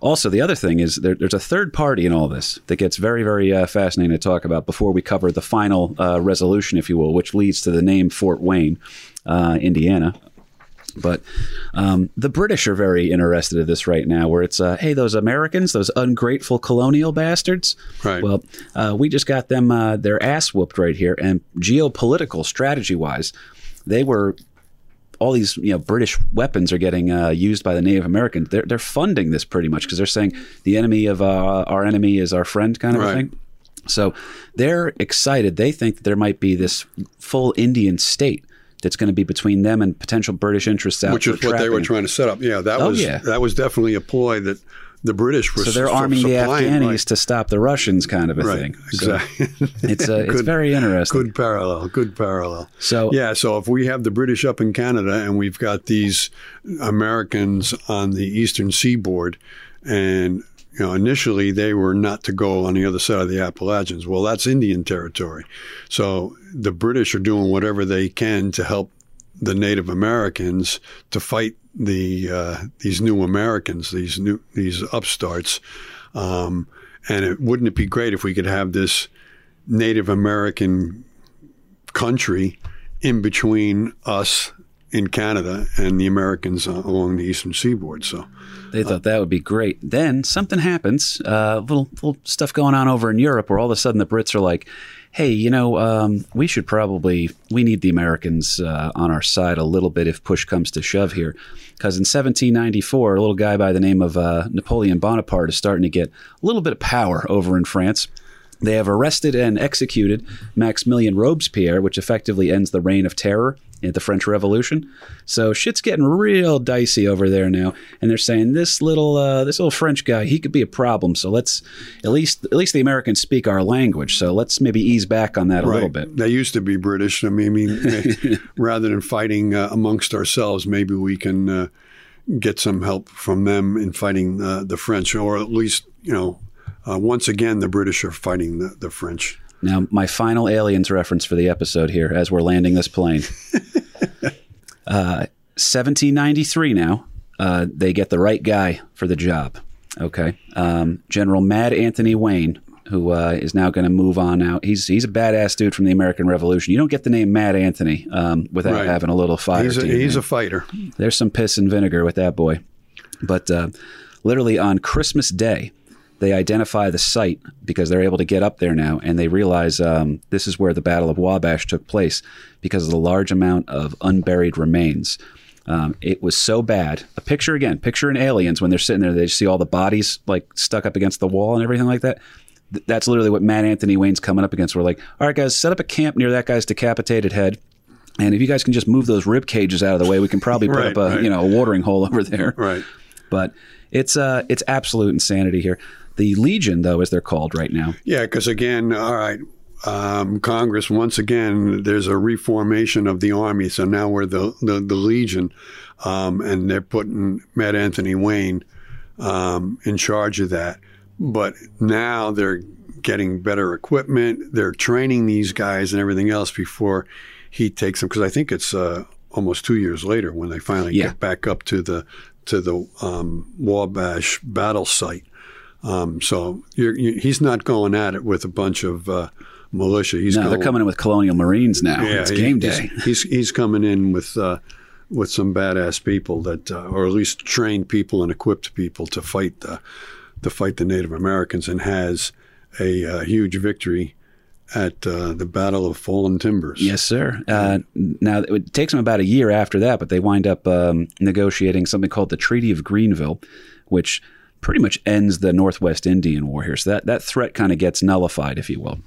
also the other thing is there, there's a third party in all this that gets very, very uh, fascinating to talk about before we cover the final uh, resolution, if you will, which leads to the name Fort Wayne, uh, Indiana. But um, the British are very interested in this right now, where it's, uh, hey, those Americans, those ungrateful colonial bastards. Right. Well, uh, we just got them uh, their ass whooped right here, and geopolitical strategy wise, they were all these you know British weapons are getting uh, used by the Native Americans. They're they're funding this pretty much because they're saying the enemy of uh, our enemy is our friend kind of a Right. thing. So they're excited. They think that there might be this full Indian state that's going to be between them and potential British interests out. Which is what they were trying to set up. Yeah, that Oh, was yeah. that was definitely a ploy that the British were So they're arming the right. to stop the Russians, kind of a Right, thing. So exactly. it's uh, it's Good- very interesting. Good parallel. Good parallel. So Yeah, so if we have the British up in Canada and we've got these Americans on the eastern seaboard, and you know initially they were not to go on the other side of the Appalachians. Well, that's Indian territory, so the British are doing whatever they can to help the Native Americans to fight the uh, these new Americans, these new these upstarts. Um, and it wouldn't it be great if we could have this Native American country in between us in Canada and the Americans uh, along the eastern seaboard. So They thought that would be great. Then something happens, uh, little little stuff going on over in Europe, where all of a sudden the Brits are like, "Hey, you know, um, we should probably we need the Americans uh, on our side a little bit if push comes to shove here." Because in 1794, a little guy by the name of uh, Napoleon Bonaparte is starting to get a little bit of power over in France. They have arrested and executed Maximilian Robespierre, which effectively ends the reign of terror in the French Revolution. So shit's getting real dicey over there now, and they're saying this little uh, this little French guy he could be a problem. So let's at least at least the Americans speak our language. So let's maybe ease back on that a little bit. They used to be British. I mean, I mean rather than fighting uh, amongst ourselves, maybe we can uh, get some help from them in fighting uh, the French, or at least, you know, uh, once again, the British are fighting the, the French. Now, my final aliens reference for the episode here as we're landing this plane. uh, 1793 now, uh, they get the right guy for the job. Okay. Um, General Mad Anthony Wayne, who uh, is now going to move on out. He's, he's a badass dude from the American Revolution. You don't get the name Mad Anthony um, without Right. having a little fire. He's a, he's a fighter. There's some piss and vinegar with that boy. But uh, literally on Christmas Day, they identify the site because they're able to get up there now and they realize um, this is where the Battle of Wabash took place because of the large amount of unburied remains. Um, it was so bad. A picture again, picture in Aliens when they're sitting there, they see all the bodies like stuck up against the wall and everything like that. Th- That's literally what Mad Anthony Wayne's coming up against. We're like, all right, guys, set up a camp near that guy's decapitated head. And if you guys can just move those rib cages out of the way, we can probably put Right, up a right. you know a watering hole over there. Right. But it's uh it's absolute insanity here. The Legion, though, as they're called right now, Yeah, because again, all right, um, Congress once again, there's a reformation of the army. So now we're the the, the Legion, um, and they're putting Mad Anthony Wayne um, in charge of that. But now they're getting better equipment. They're training these guys and everything else before he takes them. Because I think it's uh, almost two years later when they finally Yeah. get back up to the to the um, Wabash battle site. Um, so you're, you, he's not going at it with a bunch of uh, militia. He's no, going, they're coming in with Colonial Marines now. it's he- game he's- day. He's, he's coming in with uh, with some badass people that, uh, or at least trained people and equipped people to fight the to fight the Native Americans, and has a uh, huge victory at uh, the Battle of Fallen Timbers. Yes, sir. Uh, now it takes them about a year after that, but they wind up um, negotiating something called the Treaty of Greenville, which pretty much ends the Northwest Indian War here. So that that threat kind of gets nullified, if you will.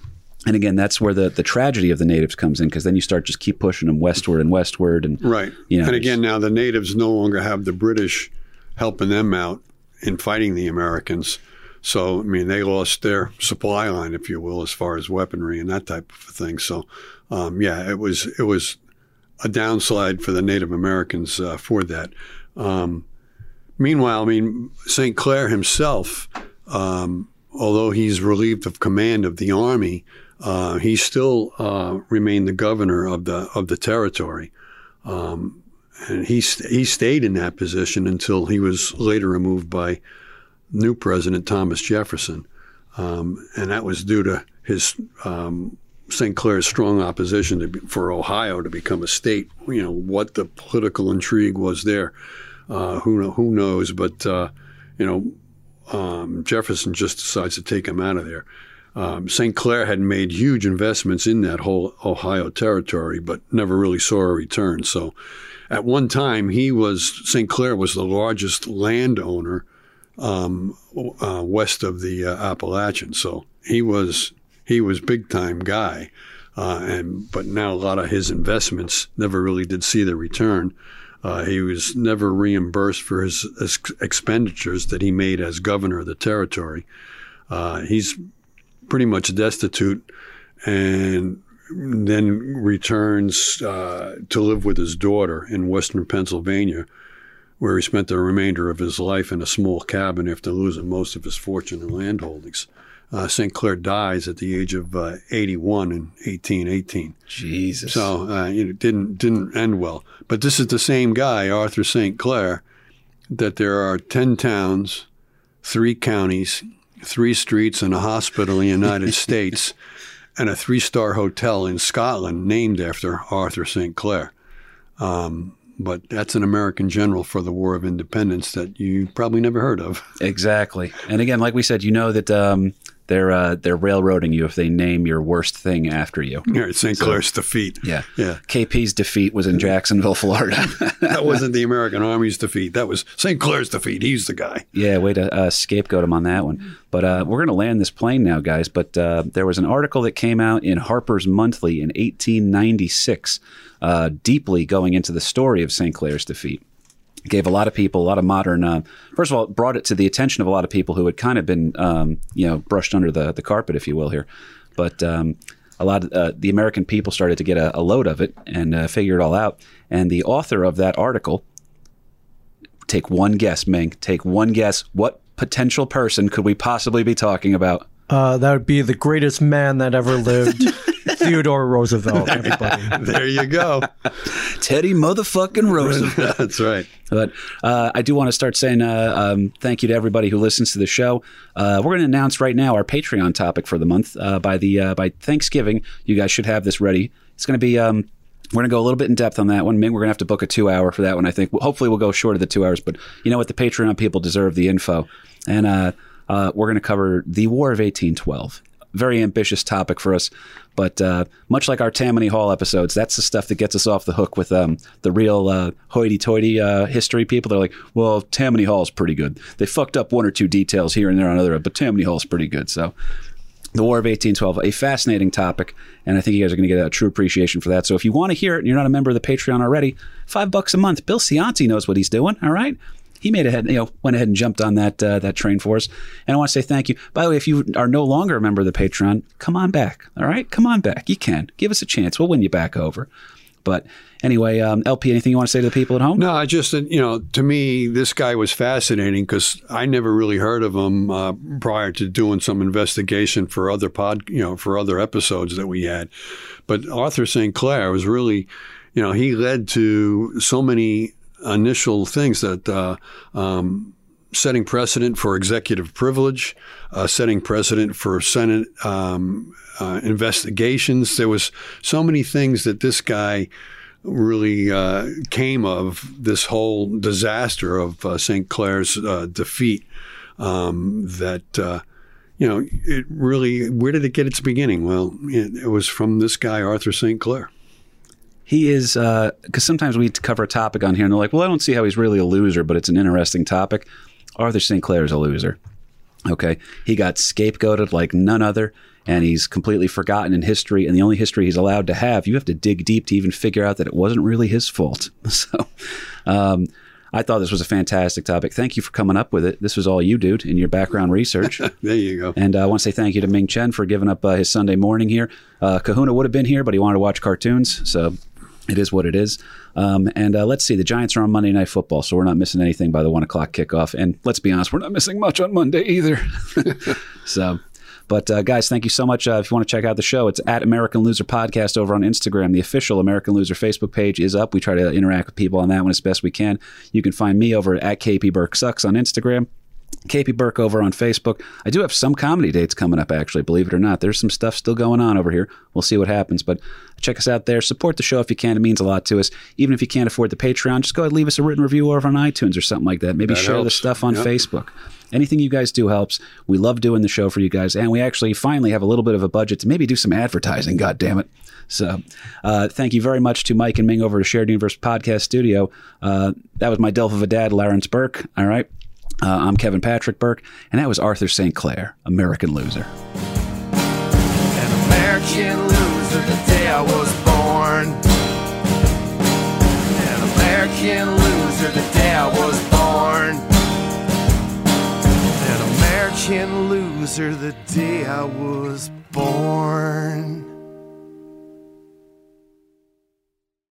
And again, that's where the, the tragedy of the natives comes in because then you start just keep pushing them westward and westward, and Right. You know, and again, now the natives no longer have the British helping them out in fighting the Americans. So, I mean, they lost their supply line, if you will, as far as weaponry and that type of thing. So, um, yeah, it was it was a downslide for the Native Americans uh, for that. Um, meanwhile, I mean, St. Clair himself, um, although he's relieved of command of the army, uh, he still uh, remained the governor of the of the territory and he st- he stayed in that position until he was later removed by new president Thomas Jefferson, um, and that was due to his um, St. Clair's strong opposition be, for Ohio to become a state. You know what the political intrigue was there. Uh, who who knows? But uh, you know, um, Jefferson just decides to take him out of there. Um, St. Clair had made huge investments in that whole Ohio territory, but never really saw a return. So, at one time, he was St. Clair was the largest landowner um, uh, west of the uh, Appalachians. So he was he was big time guy, uh, and but now a lot of his investments never really did see the return. Uh, he was never reimbursed for his, expenditures that he made as governor of the territory. Uh, he's pretty much destitute, and then returns uh, to live with his daughter in western Pennsylvania, where he spent the remainder of his life in a small cabin after losing most of his fortune and land holdings. Uh, St. Clair dies at the age of uh, 81 in 1818. Jesus. So uh, you know, it didn't didn't end well. But this is the same guy, Arthur St. Clair, that there are 10 towns, three counties, three streets, and a hospital in the United States, and a three star hotel in Scotland named after Arthur St. Clair. Um, but that's an American general for the War of Independence that you probably never heard of. Exactly. And again, like we said, you know that um, they're uh, they're railroading you if they name your worst thing after you. Here, St. Clair's defeat. Yeah. Yeah. KP's defeat was in Jacksonville, Florida. That wasn't the American Army's defeat. That was St. Clair's defeat. He's the guy. yeah, way to uh, scapegoat him on that one. But uh, we're going to land this plane now, guys. But uh, there was an article that came out in Harper's Monthly in 1896, uh, deeply going into the story of St. Clair's defeat. Gave a lot of people, a lot of modern, uh, first of all, it brought it to the attention of a lot of people who had kind of been, um, you know, brushed under the, the carpet, if you will, here. But um, a lot of uh, the American people started to get a, a load of it and uh, figure it all out. And the author of that article, take one guess, Ming, take one guess. What potential person could we possibly be talking about? Uh, that would be the greatest man that ever lived, Theodore Roosevelt. Everybody. There you go. Teddy motherfucking Roosevelt. That's right. But uh, I do want to start saying uh, um, thank you to everybody who listens to the show. Uh, we're going to announce right now our Patreon topic for the month. Uh, by the uh, by Thanksgiving, you guys should have this ready. It's going to be. Um, we're going to go a little bit in depth on that one. Ming, we're going to have to book a two hour for that one. I think. Hopefully, we'll go short of the two hours. But you know what? The Patreon people deserve the info, and uh, uh, we're going to cover the War of 1812. Very ambitious topic for us, but uh, much like our Tammany Hall episodes, that's the stuff that gets us off the hook with um, the real uh, hoity-toity uh, history people. They're like, "Well, Tammany Hall's pretty good. They fucked up one or two details here and there on other, but Tammany Hall's pretty good." So, the War of 1812, a fascinating topic, and I think you guys are going to get a true appreciation for that. So if you want to hear it and you're not a member of the Patreon already, five bucks a month. Bill Cianci knows what he's doing. All right. He made ahead, you know, went ahead and jumped on that uh, that train for us. And I want to say thank you. By the way, if you are no longer a member of the Patreon, come on back. All right, come on back. You can give us a chance. We'll win you back over. But anyway, um, LP, anything you want to say to the people at home? No, I just, uh, you know, to me, this guy was fascinating because I never really heard of him uh, prior to doing some investigation for other pod, you know, for other episodes that we had. But Arthur St. Clair was really, you know, he led to so many initial things that uh, um, setting precedent for executive privilege, uh, setting precedent for Senate um, uh, investigations. There was so many things that this guy really uh, came of this whole disaster of uh, St. Clair's uh, defeat um, that you know, it really, where did it get its beginning? Well, it, it was from this guy, Arthur St. Clair. He is because sometimes we cover a topic on here and they're like, "Well, I don't see how he's really a loser, but it's an interesting topic." Arthur St. Clair is a loser. Okay, he got scapegoated like none other, and he's completely forgotten in history. And the only history he's allowed to have, you have to dig deep to even figure out that it wasn't really his fault. So, um, I thought this was a fantastic topic. Thank you for coming up with it. This was all you, dude, in your background research. There you go. And uh, I want to say thank you to Ming Chen for giving up uh, his Sunday morning here. Uh, Kahuna would have been here, but he wanted to watch cartoons, so it is what it is. Um, and uh, let's see, the Giants are on Monday Night Football, so we're not missing anything by the one o'clock kickoff. And let's be honest, we're not missing much on Monday either. so. But uh, guys, thank you so much. Uh, if you want to check out the show, it's at American Loser Podcast over on Instagram. The official American Loser Facebook page is up. We try to interact with people on that one as best we can. You can find me over at KP Burke Sucks on Instagram. KP Burke over on Facebook. I do have some comedy dates coming up, actually, believe it or not. There's some stuff still going on over here. We'll see what happens, but check us out there. Support the show if you can. It means a lot to us. Even if you can't afford the Patreon, just go ahead and leave us a written review over on iTunes or something like that. Maybe That share the stuff on Yep. Facebook. Anything you guys do helps. We love doing the show for you guys, and we actually finally have a little bit of a budget to maybe do some advertising. God damn it! So, uh, thank you very much to Mike and Ming over to Shared Universe Podcast Studio. Uh, that was my Delph of a dad, Lawrence Burke. All right. Uh, I'm Kevin Patrick Burke, and that was Arthur St. Clair, American Loser. An American loser the day I was born. An American loser the day I was born. An American loser the day I was born.